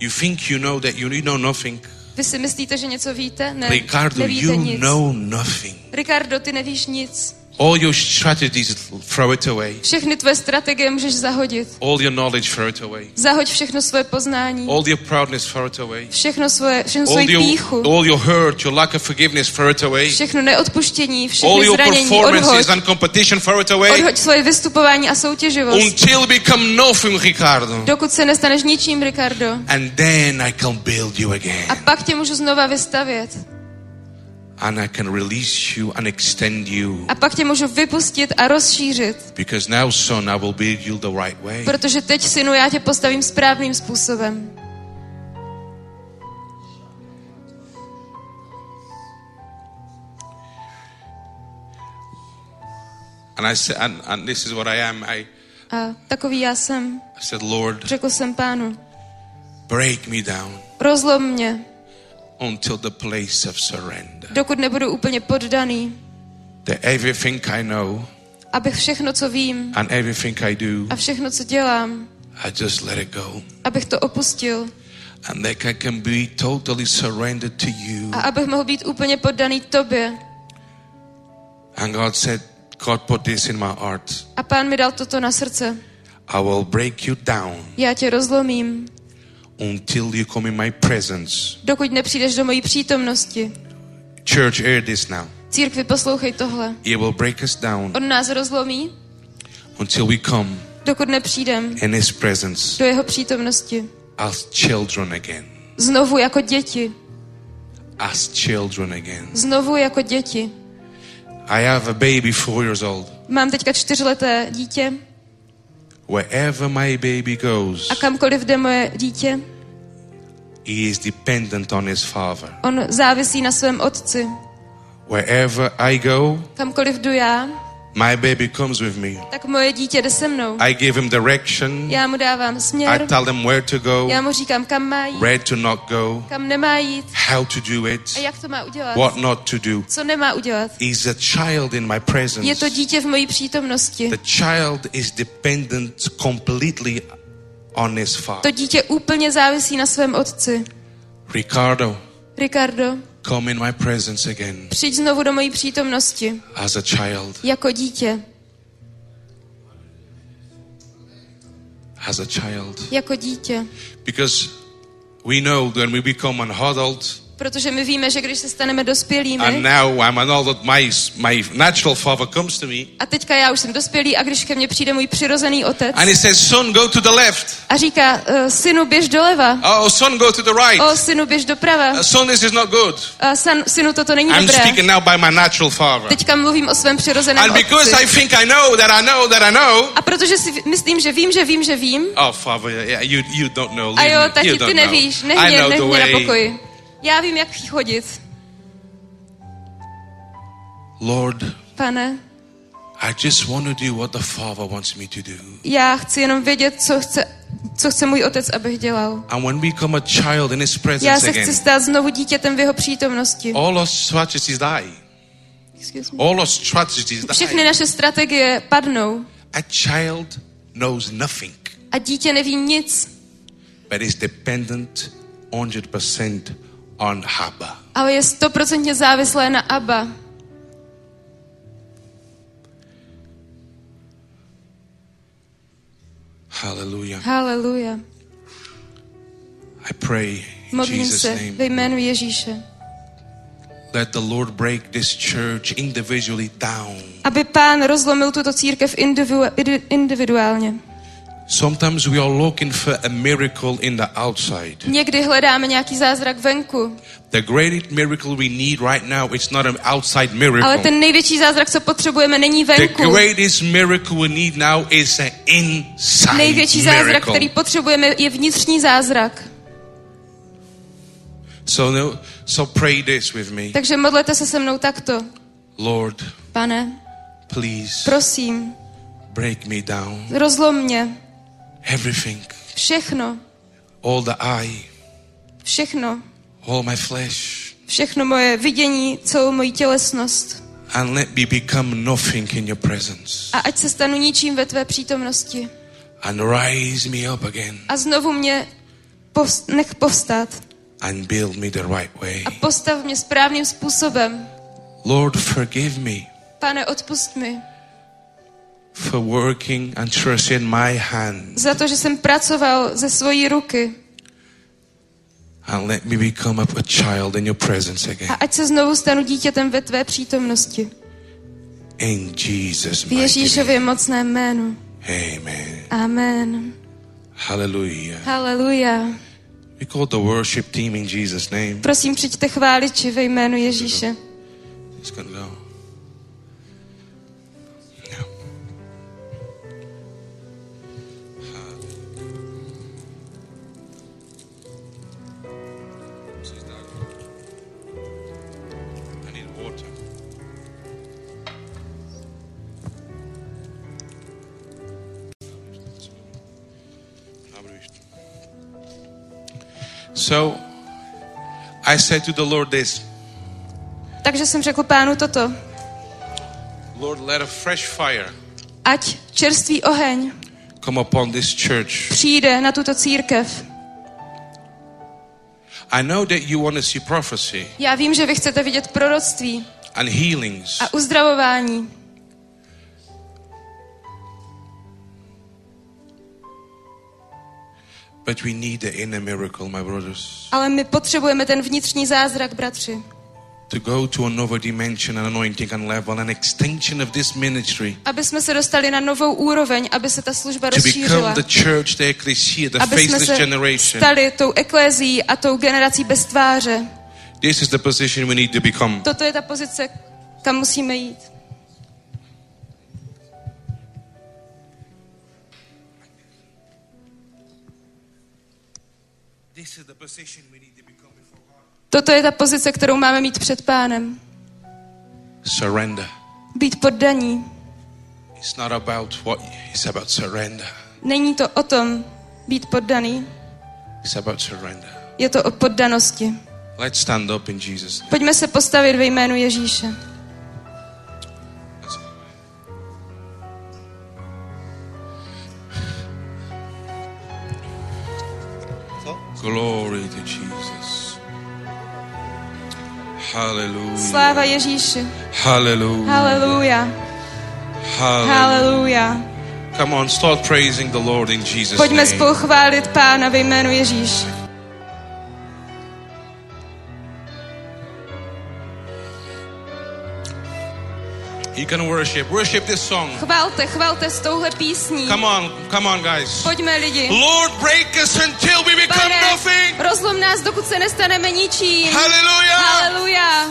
You think you know that you know nothing. Vy si myslíte, že něco víte? Ne, Ricardo, nevíte you nic. know nothing. Ricardo, ty nevíš nic. All your strategies, throw it away. Všechny tvoje strategie můžeš zahodit. All your knowledge, throw it away. Zahoď všechno svoje poznání. All your proudness, throw it away. Všechno svoje, všechno All svoji your, píchu. all your hurt, your lack of forgiveness, throw it away. Všechno neodpuštění, All všechny your zranění, odhoď. performances and competition, throw it away. Odhoď svoje vystupování a soutěživost. Until become nothing, Ricardo. Dokud se nestaneš ničím, Ricardo. And then I can build you again. A pak tě můžu znova vystavět. And I can release you and extend you. A pak tě můžu vypustit a rozšířit. Because now, son, I will build you the right way. Protože teď, synu, já tě postavím správným způsobem. And I said, and, and this is what I am. I, A takový já jsem. I said, Lord, Řekl jsem pánu, break me down rozlom mě, until the place of surrender. dokud nebudu úplně poddaný, That everything I know abych všechno, co vím and everything I do, a všechno, co dělám, I just let it go. abych to opustil And that I can be totally surrendered to you. a abych mohl být úplně poddaný tobě. And God said, God put this in my heart. A pán mi dal toto na srdce. I will break you down Já tě rozlomím, until you come in my presence. dokud nepřijdeš do mojí přítomnosti. Church, hear this now. Církvi, poslouchej tohle. It will break us down On nás rozlomí, until we come dokud nepřijdem in His presence do jeho přítomnosti. as children again. Znovu jako děti. As children again. Znovu jako děti. I have a baby four years old. Mám teďka čtyřleté dítě Wherever my baby goes, a kamkoliv jde moje dítě, he is dependent on his father. on závisí na svém otci. Wherever I go, Kamkoliv jdu já, my baby comes with me. tak moje dítě jde se mnou. I give him direction. Já mu dávám I směr, tell them where to go, já mu říkám, kam má jít, where to not go, kam nemá jít how to do it, a jak to má udělat. what not to do. Co nemá udělat. He's a child in my Je presence. to dítě v mojí přítomnosti. The child is dependent completely on his father. To dítě úplně závisí na svém otci. Ricardo, Ricardo, come in my presence again přijď znovu do mojí přítomnosti. as a child. Jako dítě. As a child. Jako dítě. Because we know when we become an adult, Protože my víme, že když se staneme dospělými, and now I'm an adult, my, my natural father comes to me a teďka já už jsem dospělý a když ke mně přijde můj přirozený otec and he says, Son, go to the left. a říká, "Eh, synu, běž doleva, Oh, son, go to the right. o, synu, běž doprava, Uh, son, this is not good. a san, synu, toto není I'm dobré. speaking now by my natural father. Teďka mluvím o svém přirozeném And because I otci. think I know that I know that I know, A protože si myslím, že vím, že vím, že vím, oh, father, yeah, you, you don't know. a leave jo, me. taky you ty nevíš, I the mě na pokoji. Já vím, jak chodit. Lord, Pane, I just want to do what the Father wants me to do. já chci jenom vědět, co chce, co chce můj otec, abych dělal. And when we become a child in His Já presence se chci again, stát znovu dítětem v jeho přítomnosti. all our strategies die. Excuse me. All our strategies Všechny die. naše strategie padnou A child knows nothing, a dítě neví nic, but is dependent 100% on Abba. ale je stoprocentně závislé na Abba. Hallelujah. Haleluja. I pray in Modlím Jesus' se name. ve jménu Ježíše. Let the Lord break this church individually down. Aby pán rozlomil tuto církev individu- indi- individuálně. Sometimes we are looking for a miracle in the outside. Někdy hledáme nějaký zázrak venku, The greatest miracle we need right now is not an outside ale miracle. ten největší zázrak, co potřebujeme, není The venku. greatest miracle we need now is an inside Největší zázrak, miracle. který potřebujeme, je vnitřní zázrak. So, no, so pray this with me. Takže modlete se se mnou takto. Lord, Pane, please prosím, break me down. rozlom mě Everything, všechno, all the eye, všechno, all my flesh, všechno moje vidění, celou moji tělesnost. And let me become nothing in your presence. A ať se stanu ničím ve tvé přítomnosti. And rise me up again. A znovu mě povst- nech povstat. And build me the right way. A postav mě správným způsobem. Lord, forgive me Pane, odpust mi for working and trusting my hand. za to, že jsem pracoval ze svojí ruky. And let me become a, a child in your presence A again. ať se znovu stanu dítětem ve tvé přítomnosti. In Jesus' V name. Ježíšově mocném jménu. Amen. Amen. Hallelujah. Haleluja. We call the worship team in Jesus' name. Prosím, přijďte chváliči ve jménu Ježíše. It's gonna go. So I said to the Lord this Takže jsem řekl pánu toto. Lord, let a fresh fire Ať čerstvý oheň come upon this church. přijde na tuto církev. I know that you want to see prophecy Já vím, že vy chcete vidět proroctví and healings, a uzdravování. But we need the inner miracle, my brothers, Ale my potřebujeme ten vnitřní zázrak, bratři. to go to another dimension and anointing and level, an extension of this ministry, Aby jsme se dostali na novou úroveň, aby se ta služba to rozšířila. become the church, the ecclesia, the Aby jsme faithless se generation. stali tou eklézí a tou generací bez tváře. This is the position we need to become. Toto je ta pozice, kam musíme jít. Toto je ta pozice, kterou máme mít před pánem. Surrender. Být poddaní. It's not about what, it's about surrender. Není to o tom být poddaný, It's about surrender. je to o poddanosti. Let's stand up in Jesus' name. Pojďme se postavit ve jménu Ježíše. Glory to Jesus. Hallelujah. Sláva Ježíši. Hallelujah. Hallelujah. Haleluja. Come on, start praising the Lord in Jesus' Pojďme name. spolu chválit Pána ve jménu Ježíše. You can worship. Worship this song. Chvalte, chvalte s touhle písní. Come on, come on, guys. Pojďme lidi. Lord, break us until we become Pane, nothing. rozlom nás, dokud se nestaneme ničím. Hallelujah. Haleluja.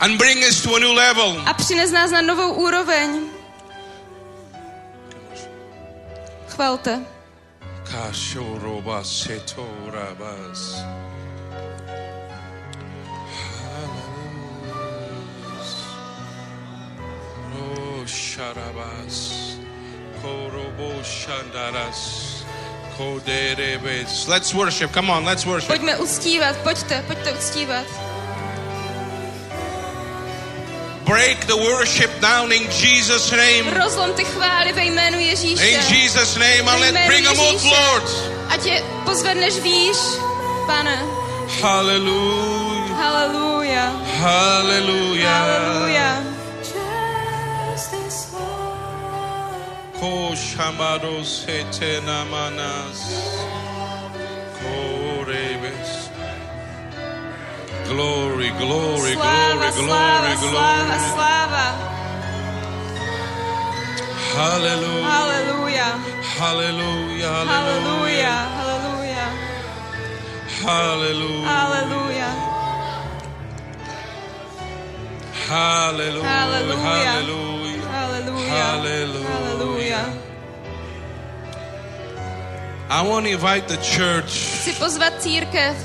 And bring us to a new level. A přines nás na novou úroveň. Chvalte. Kashoroba setorabas. Oh, sharabas. Korobo shandaras. Koderebes. Let's worship. Come on, let's worship. Pojďme uctívat, pojďte, pojďte uctívat. Break the worship down in Jesus' name. Rozlom ty chvály ve jménu Ježíše. In Jesus' name. And let's bring them up. Lord. Ať je pozvedneš výš, pane. Hallelujah. Haleluja. Hallelujah. Haleluja. Koshamado sete namanas. Korebes. Glory, glory, Sláva, glory, sláva, glory, sláva, glory. sláva. Hallelujah. Haleluja. Hallelujah. Haleluja. Haleluja. Hallelujah. Haleluja. Hallelujah. Hallelujah. Hallelujah. Hallelujah. I want to invite the church Chci pozvat církev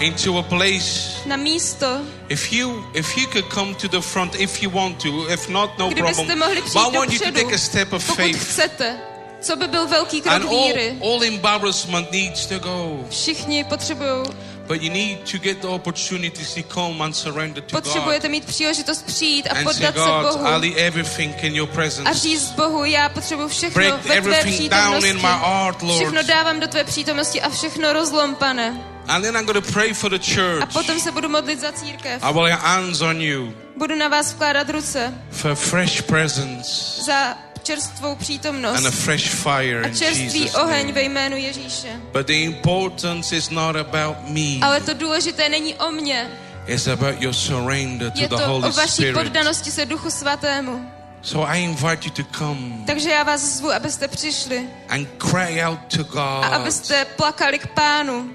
into a place. na místo, If you if you could come to the front if you want to, if not, no kdybyste problem. mohli But I want you to take a step of pokud faith. chcete. Co by byl velký krok And all, víry? all embarrassment needs to go. Všichni potřebují But you need to get the opportunity to come and surrender to God. Potřebujete mít příležitost přijít a poddat se God, Bohu. I leave everything in your A říct Bohu, já potřebuji všechno Break ve tvé everything down in přítomnosti. my heart, Lord. Všechno dávám do tvé přítomnosti a všechno rozlom, pane. And then I'm going to pray for the A church. potom se budu modlit za církev. I will lay hands on you Budu na vás vkládat ruce for fresh presence za čerstvou and a přítomnost fresh fire a in čerstvý Jesus' oheň ve jménu Ježíše. But the importance is not about me. Ale to důležité není o mně. It's about your surrender Je to the to Holy o vaší Spirit. poddanosti se Duchu Svatému. So I invite you to come Takže já vás zvu, abyste přišli and cry out to a God. abyste plakali k Pánu.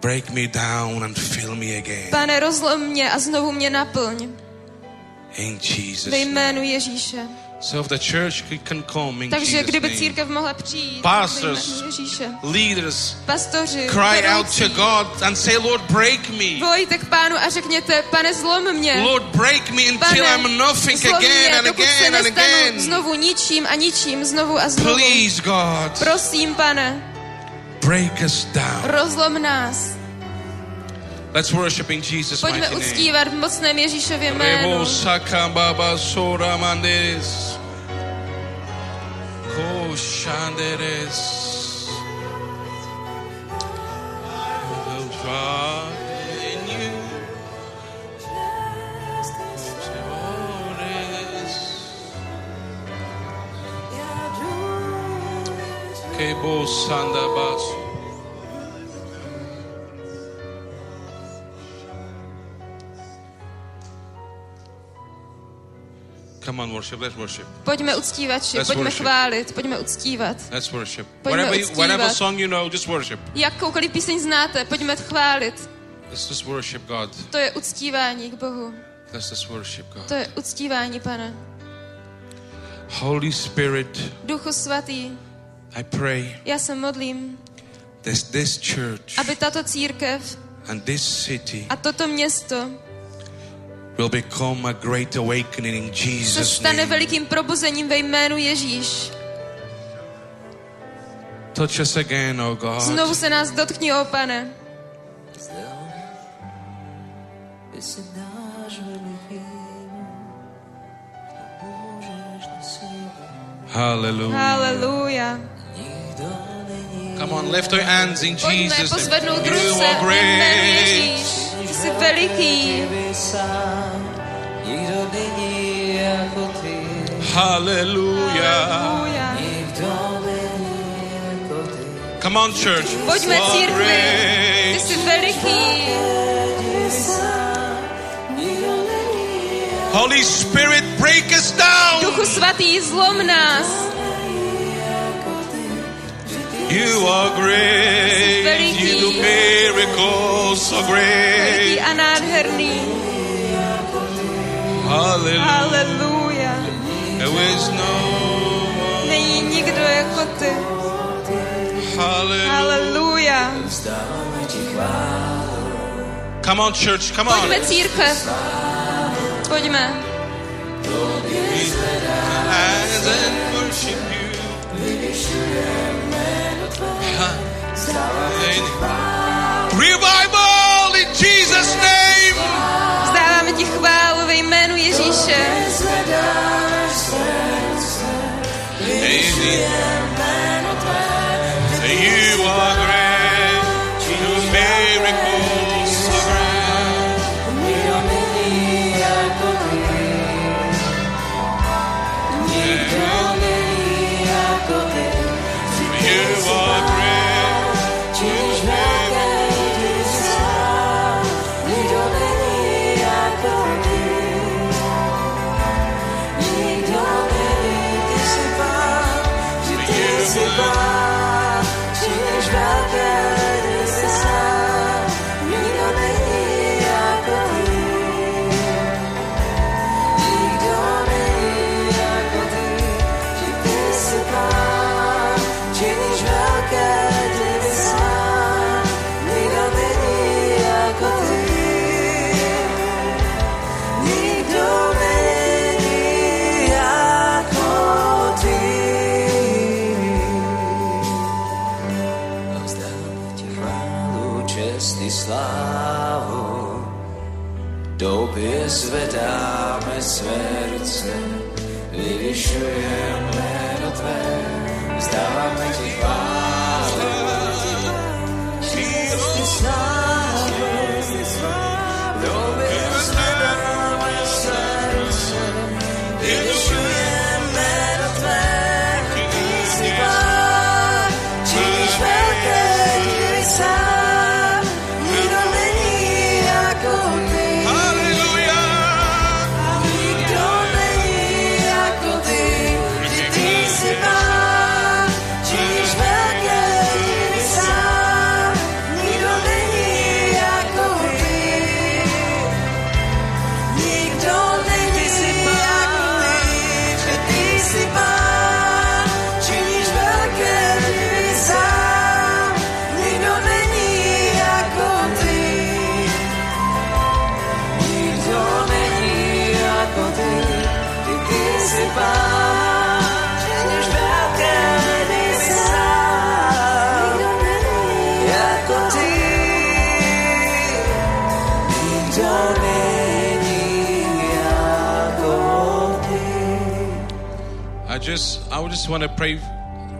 Break me down and fill me again. Pane, rozlom mě a znovu mě naplň. In Jesus' Ve jménu Ježíše. So if the church can come in Takže Jesus' kdyby církev mohla přijít Pastors, Ježíše. leaders, Pastoři, cry out vedoucí, to God and say, Lord, break me. volejte k Pánu a řekněte, pane, zlom mě. Lord, break me until Pane, I'm nothing again and again and again. znovu ničím a ničím, znovu a znovu. Please, God, Prosím, pane, break us down. rozlom nás. Let's worship in Jesus' Pojďme mighty name. uctívat v mocném Ježíšově jménu. Come on, worship. Let's worship. Pojďme uctívat, Let's pojďme worship. chválit, pojďme uctívat. Let's worship. Pojďme Whatever, uctívat. whatever song you know, just worship. Jakoukoliv píseň znáte, pojďme chválit. Let's just worship God. To je uctívání k Bohu. Let's just worship God. To je uctívání, pane. Holy Spirit, Duchu svatý, I pray já se modlím, that this church aby tato církev and this city a toto město will become a great awakening in Jesus' stane name. velikým probuzením ve jménu Ježíš. Touch us again, oh God. Znovu se nás dotkni, o pane. Ty si náš veliký, můžeš nesílit, Hallelujah. Není Come on, lift your hands in Pojďme Jesus' name. You are great. Veliký. nikdo není jako ty, Hallelujah. Haleluja. nikdo není jako ty. Come on, church. Pojďme církvi. Ty jsi veliký. Holy Spirit, break us down. Duchu svatý, zlom nás. You are great. You do miracles so great. Nádherný. Hallelujah. There is no one. Není nikdo jako ty. Hallelujah. Haleluja. Come on, church. Come on. Pojďme církev. Pojďme. Revival in Jesus' name. Vzdáváme ti chválu ve jménu Ježíše. You zvedáme své ruce, vyvyšujeme jméno Tvé, vzdáváme Ti chválu. Want to pray,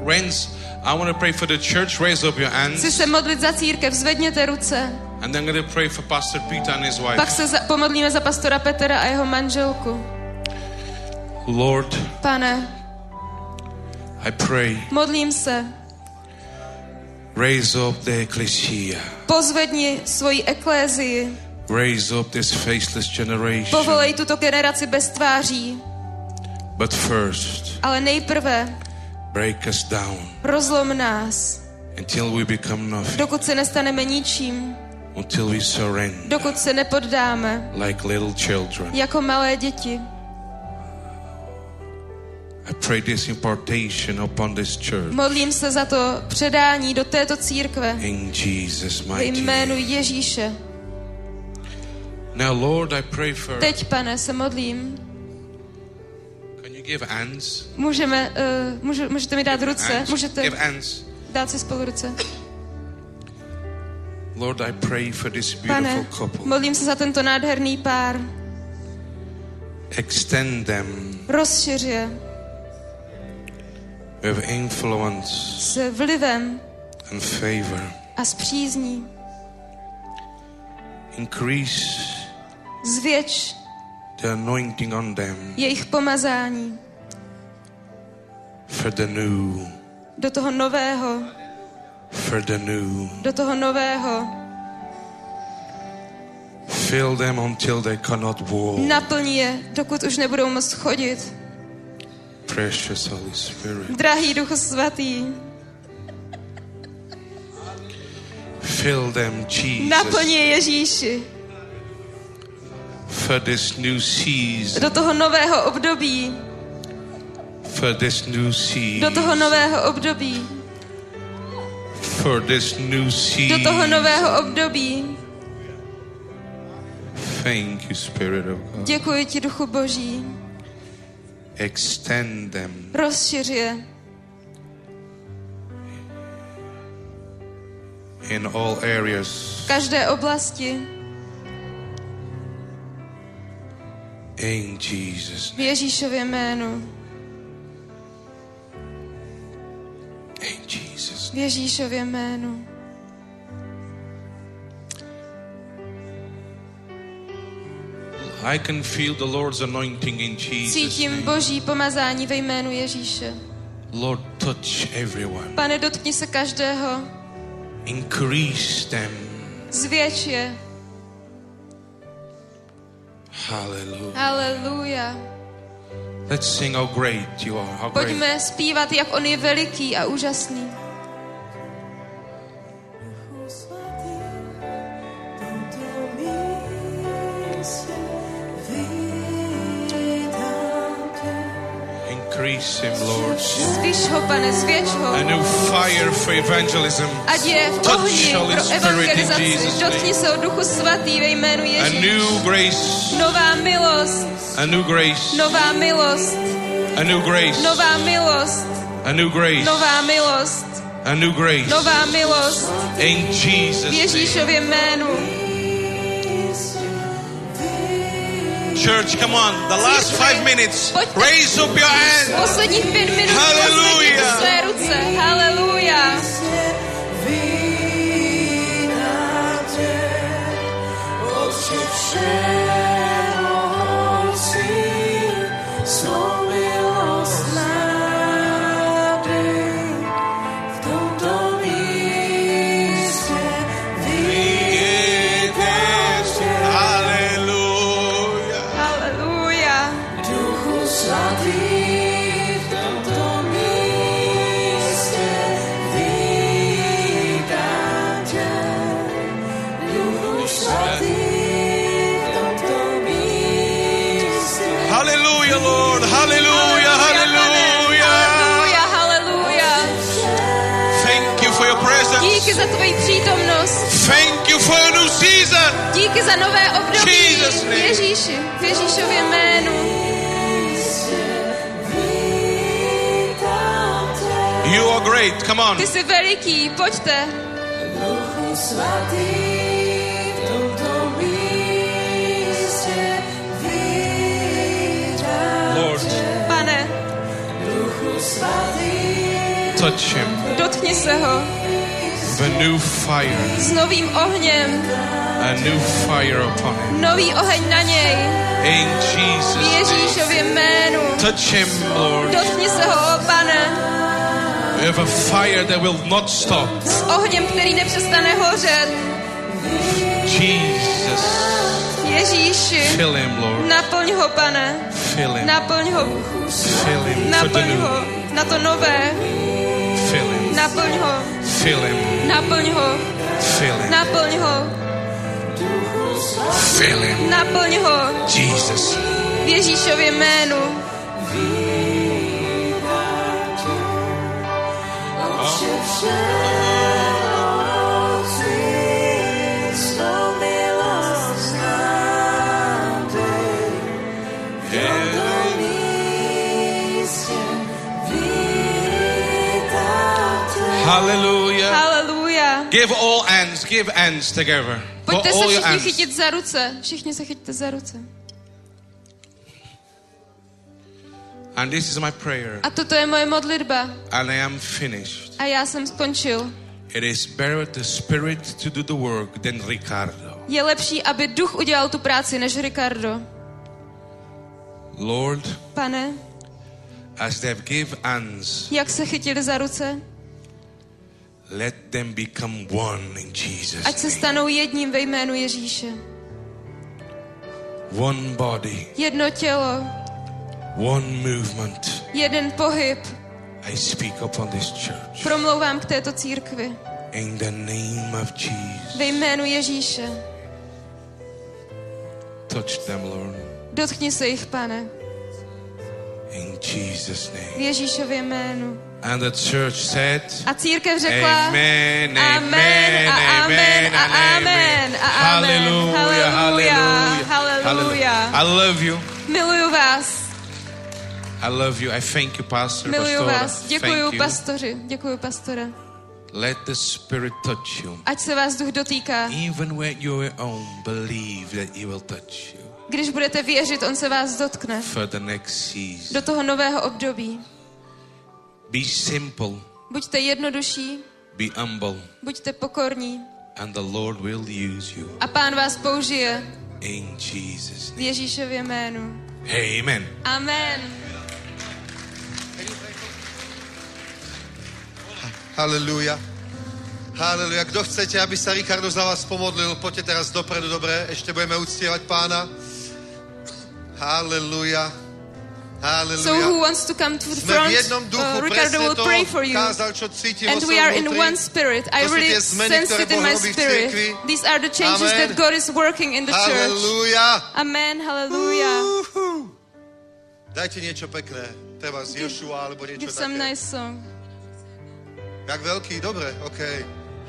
Renz, I want to pray for the church. Raise up your Chci hands. se modlit za církev, zvedněte ruce. And then I'm going to pray for Pastor Peter and his Pak wife. se za, pomodlíme za pastora Petra a jeho manželku. Lord, Pane, I pray, modlím se, raise up the ecclesia. pozvedni svoji eklézii, Raise up this faceless generation. povolej tuto generaci bez tváří, But first, ale nejprve break us down rozlom nás, until we become nothing, dokud se nestaneme ničím, until we surrender dokud se nepoddáme like little children. jako malé děti. I pray this impartation upon this church. Modlím se za to předání do této církve In Jesus' mighty jménu. Ježíše. Now, Lord, I pray for. Teď, pane, se modlím. Give hands? Můžeme, uh, může, můžete mi dát ruce? Hands. Můžete Give hands. dát si spolu ruce? Lord, I pray for this beautiful Pane, couple. modlím se za tento nádherný pár. Extend them Rozšiř je with influence s vlivem and favor. a s přízní. Increase Zvětš the anointing on them jejich pomazání for the new, do toho nového, for the new. do toho nového. Fill them until they cannot walk. Naplň je, dokud už nebudou moct chodit. Precious Holy Spirit. Drahý Duchu Svatý, Fill them, naplň Jesus, je Ježíši for this new season. do toho nového období, For this new season. do toho nového období, For this new do season. toho nového období. Thank you, Spirit of God. Děkuji ti, Duchu Boží. Extend them Rozšiř je in all areas. v každé oblasti. In Jesus' V Ježíšově jménu. In Jesus' V Ježíšově jménu. I can feel the Lord's anointing in Jesus' Cítím. Boží pomazání ve jménu Ježíše. Lord, touch everyone. Pane, dotkni se každého. Increase them. Zvětš je. Hallelujah. Haleluja. Let's sing how great you are. How great. Pojďme zpívat, jak on je veliký a úžasný. Increase him, Lord. Zvíš ho, pane, zvětš ho. A new fire for evangelism. Ať je v Touch ohni pro Spirit in evangelizaci. Jesus' Dotkni name. se o duchu svatý ve jménu A new grace. Nová milost, A new grace. nová milost, A new grace. nová milost, A new grace. nová milost, A new grace. nová milost. In Jesus' name. Ježíšově jménu. Church, come on. The last five minutes. Pojďte. Raise up your hand. Posledních pět minut Hallelujah. pozvedněte své ruce. Haleluja. Hallelujah. Za tvoji přítomnost. Thank you for a new season. Díky za nové období. Jesus name. Ježíši, v Ježíšově jménu. You are great. Come on. Ty jsi veliký, pojďte. Lord, Pane, touch him dotkni se ho with a new fire. s novým ohněm. A new fire upon him. Nový oheň na něj. In Jesus'. Ježíšově jménu. Touch him, Lord. Dotkni se ho, pane, With a fire that will not stop. s ohněm, který nepřestane hořet. Jesus. Ježíši, Fill him, Lord. naplň ho, pane. Fill him. Naplň ho, Fill him naplň ho na to nové. Fill him. Naplň ho, Fill him. naplň ho, Fill him. naplň ho, Fill him. naplň ho. Jesus. V Ježíšově jménu. Hallelujah. Haleluja. Give all hands. Give hands together. Pojďte se všichni chytit za ruce. Všichni se chyťte za ruce. And this is my prayer. A toto je moje modlitba. And I am finished. A já jsem skončil. It is better the Spirit to do the work than Ricardo. Je lepší, aby duch udělal tu práci, než Ricardo. Lord, Pane, as they've give hands, jak se chytili za ruce? Let them become one in Jesus' Ať se stanou jedním ve jménu Ježíše. One body, Jedno tělo, one movement. jeden pohyb. I speak upon this church. Promlouvám k této církvi. In the name of Jesus. Ve jménu Ježíše. Touch them, Lord. Dotkni se jich, pane. In Jesus' V name. Ježíšově jménu. And the church said, A církev řekla Amen, Amen a amen a amen a amen. Hallelujah, Hallelujah, hallelujah, hallelujah. I love you. Miluju vás. I love you. I thank you, Pastor. Miluju vás. You. pastoři. Děkuju, pastore. Let the Spirit touch you. Ať se vás duch dotýká. Even when you're at home, believe that He will touch you Když budete věřit, on se vás dotkne. for the next season. Do toho nového období. Be simple, Buďte jednodušší, be humble, buďte pokorní and the Lord will use you. a pán vás použije In Jesus' v name. Ježíšově jménu. Amen. Amen. Haleluja. Haleluja. Kto chcete, aby sa Ricardo za vás pomodlil, poďte teraz dopredu, dobre? Ešte budeme uctievať pána. Haleluja. So who wants to come to the front? Uh, Ricardo will pray for you. kázal, čo cítim And we are in one spirit. I really sense it in my spirit. These are the changes Amen. that God is working in the church. Haleluja. Amen. Hallelujah. Uhu. Dajte niečo pekné. Treba z Joshua alebo niečo Give some také. nice song. Jak veľký? Dobre, OK.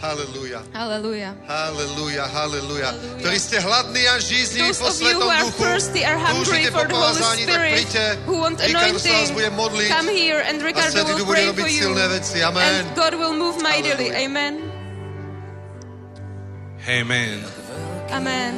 Haleluja. Haleluja. Haleluja, haleluja. Ktorí ste hladní a žízní po Svetom Duchu, túžite po pomazaní, tak príďte. Ricardo sa vás bude modliť. Come here and Ricardo a Svetý Duch bude robiť silné veci. Amen. And God will move mightily. Amen. Amen. Amen.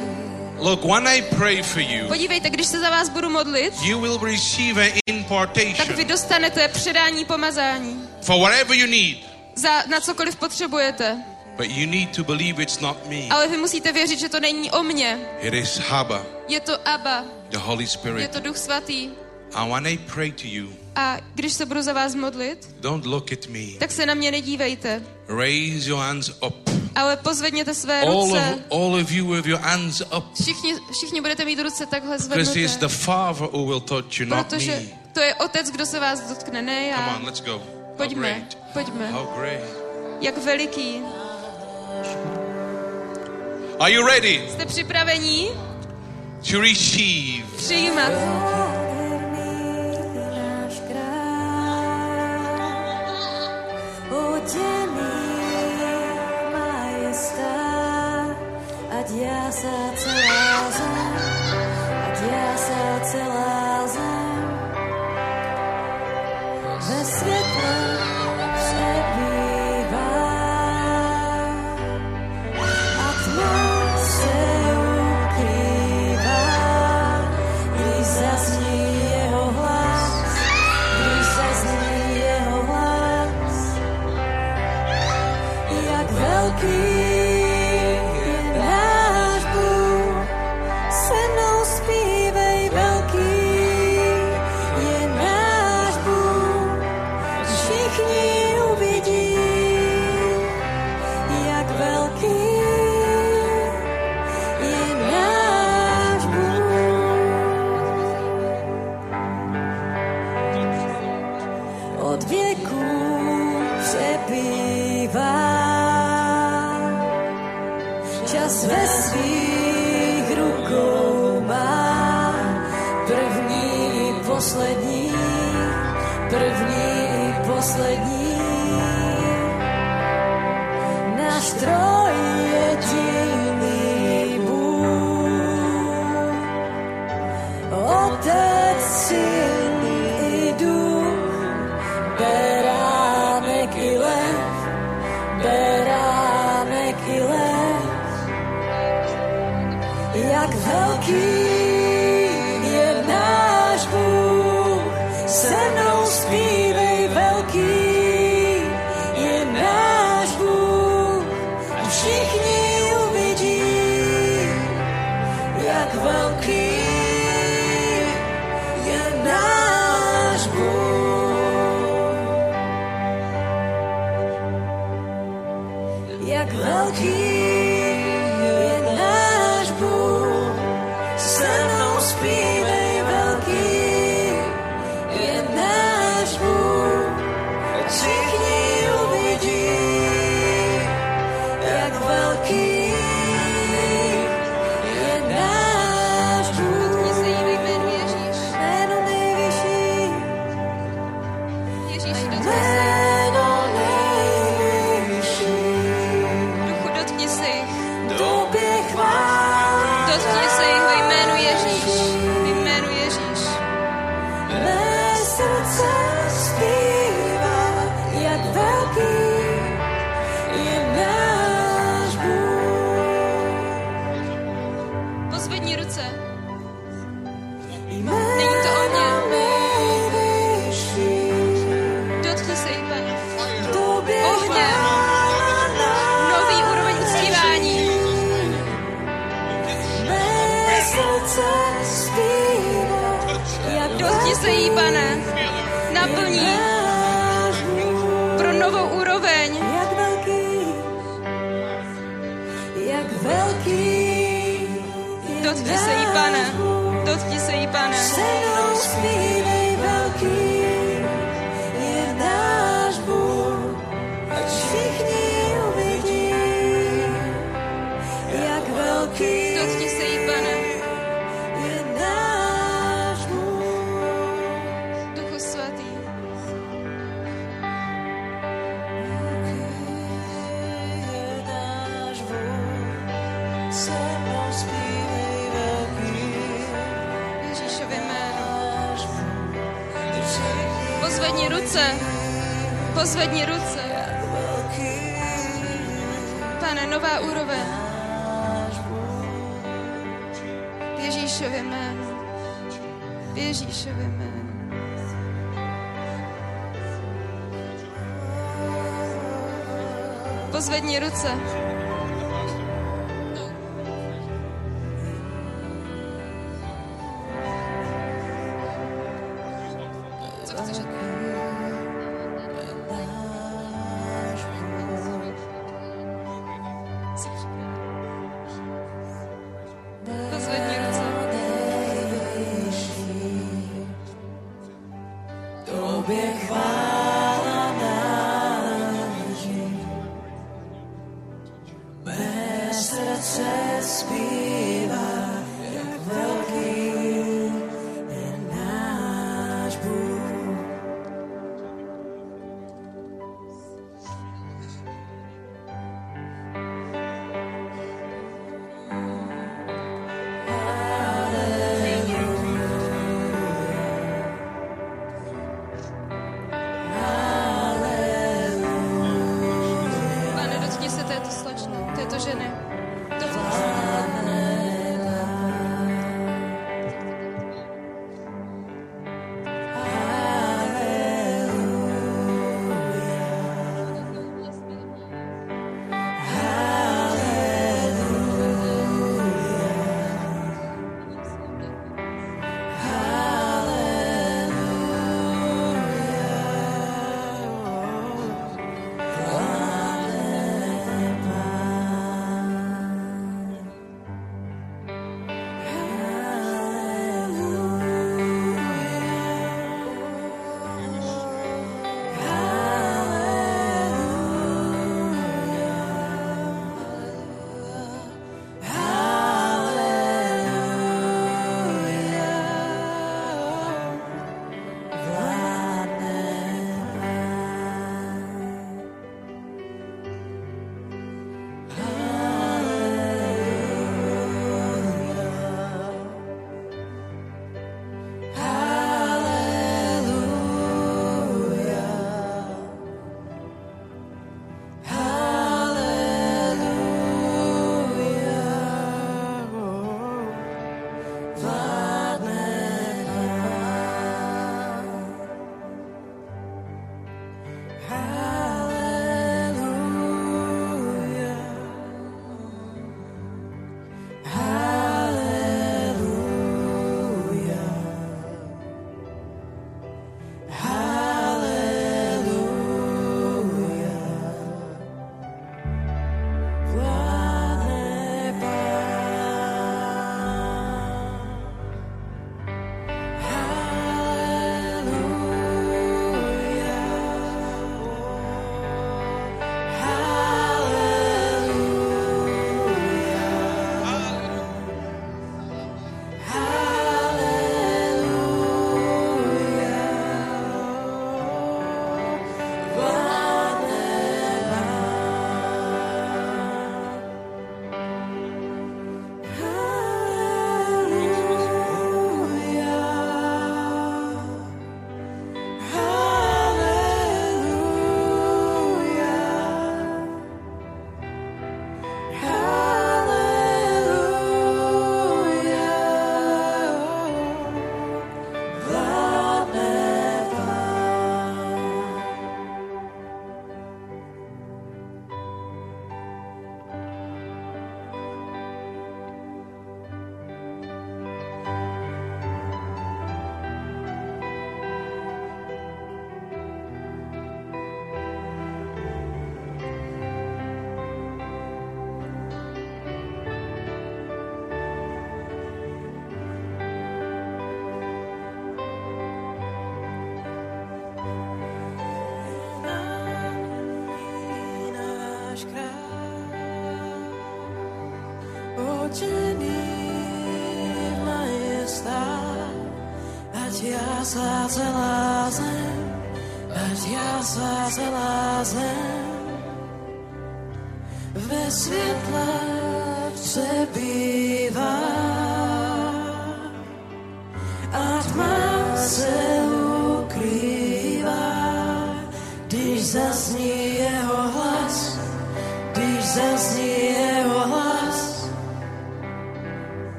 Look, when I pray for you, Podívejte, když se za vás budu modlit, you will receive an impartation. tak vy dostanete předání pomazání. For whatever you need. Za, na cokoliv potřebujete. But you need to believe it's not me. Ale vy musíte věřit, že to není o mně. It is Abba. Je to Abba. The Holy Spirit. Je to Duch Svatý. And when I pray to you, a když se budu za vás modlit, don't look at me. tak se na mě nedívejte. Raise your hands up. Ale pozvedněte své ruce. all. Of, all of you with your hands up. Všichni, všichni budete mít ruce takhle zvednuté. Because the father who will touch you, not Protože me. to je otec, kdo se vás dotkne, ne já. Come on, let's go. Pojďme, pojďme. How great. Jak veliký. Are you ready? Jste připravení? To receive. Přijímat. Oděný já se celá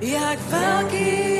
když zazní jeho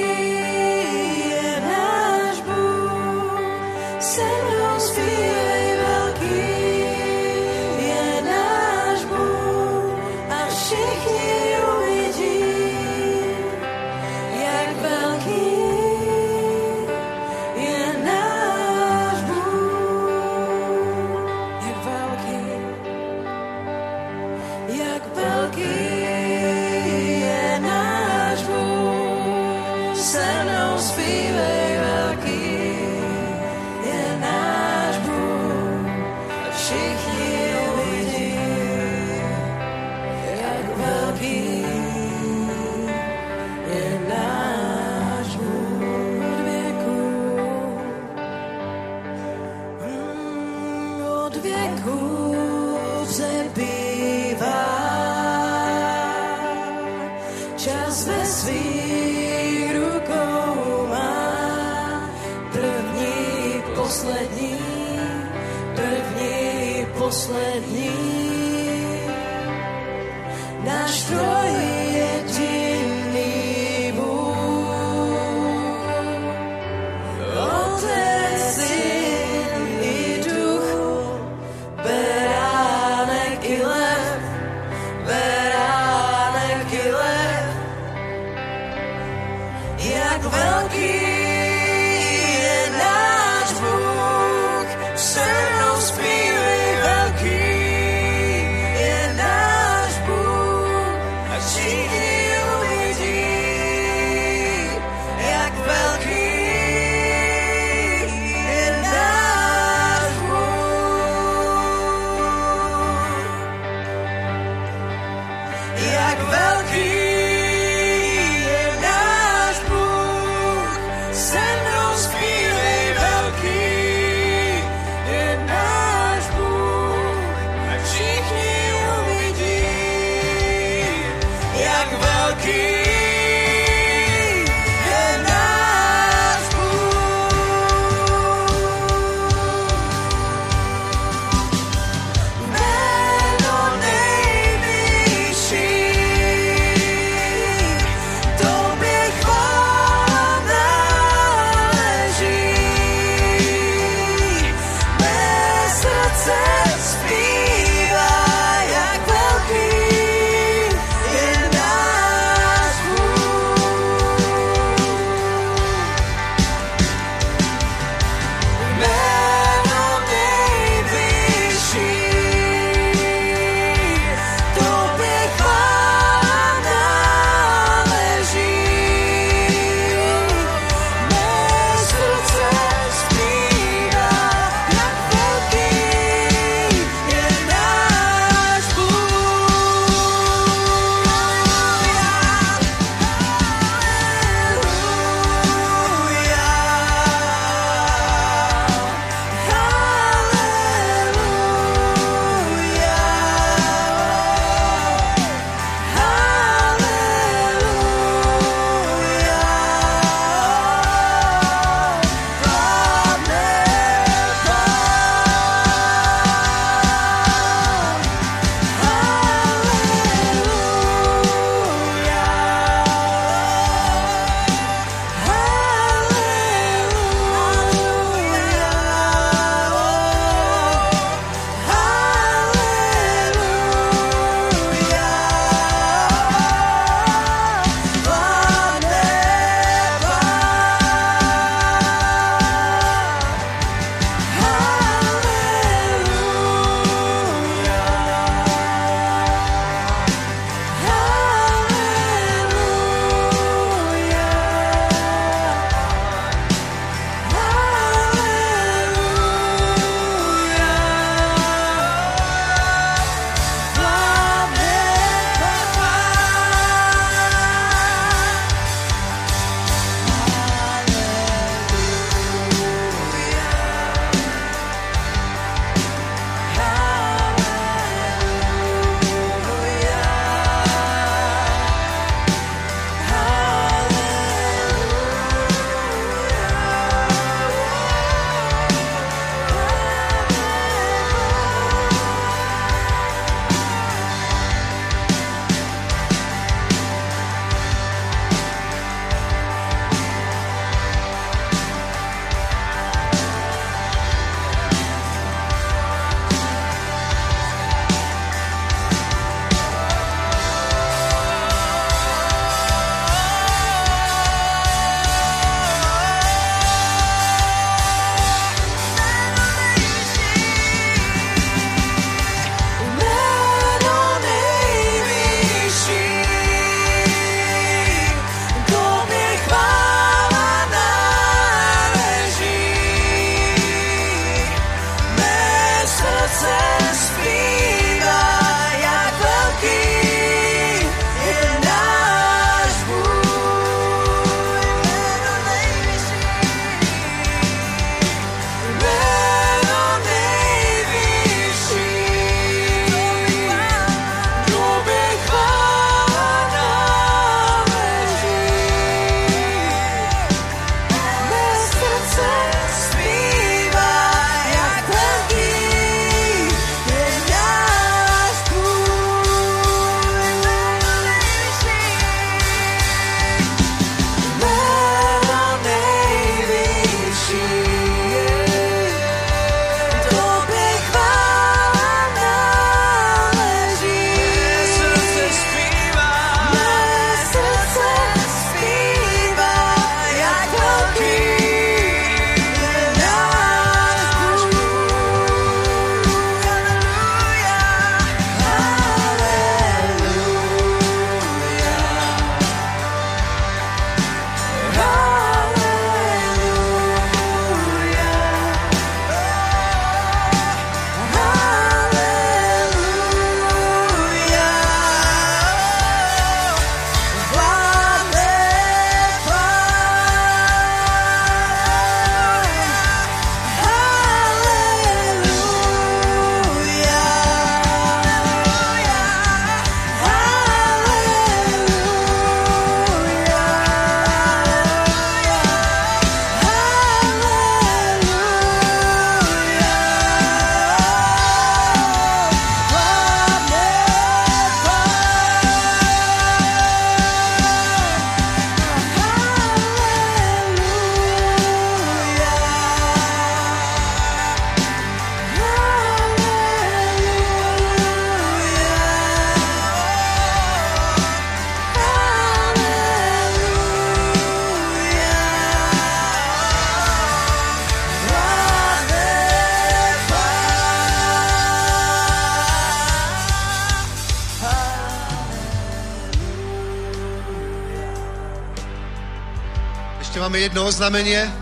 jedno oznámenie.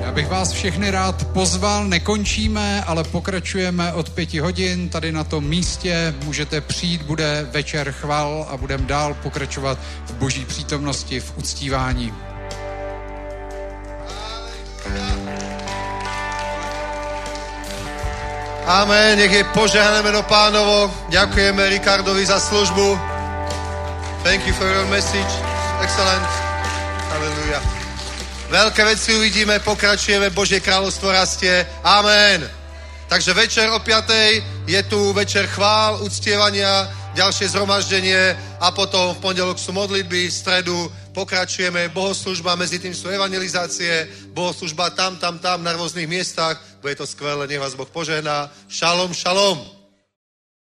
Já bych vás všechny rád pozval, nekončíme, ale pokračujeme od pěti hodin tady na tom místě. Můžete přijít, bude večer chval a budeme dál pokračovat v boží přítomnosti, v uctívání. Amen, nech je požehnané meno pánovo. Ďakujeme Ricardovi za službu. Thank you for your message. Excellent. Hallelujah. Veľké veci uvidíme, pokračujeme, Božie kráľovstvo rastie. Amen. Takže večer o 5. je tu večer chvál, uctievania, ďalšie zhromaždenie a potom v pondelok sú modlitby, v stredu pokračujeme bohoslužba, medzi tým sú evangelizácie, bohoslužba tam, tam, tam, na rôznych miestach. Bude to skvelé, nech vás Boh požehná. Šalom, šalom.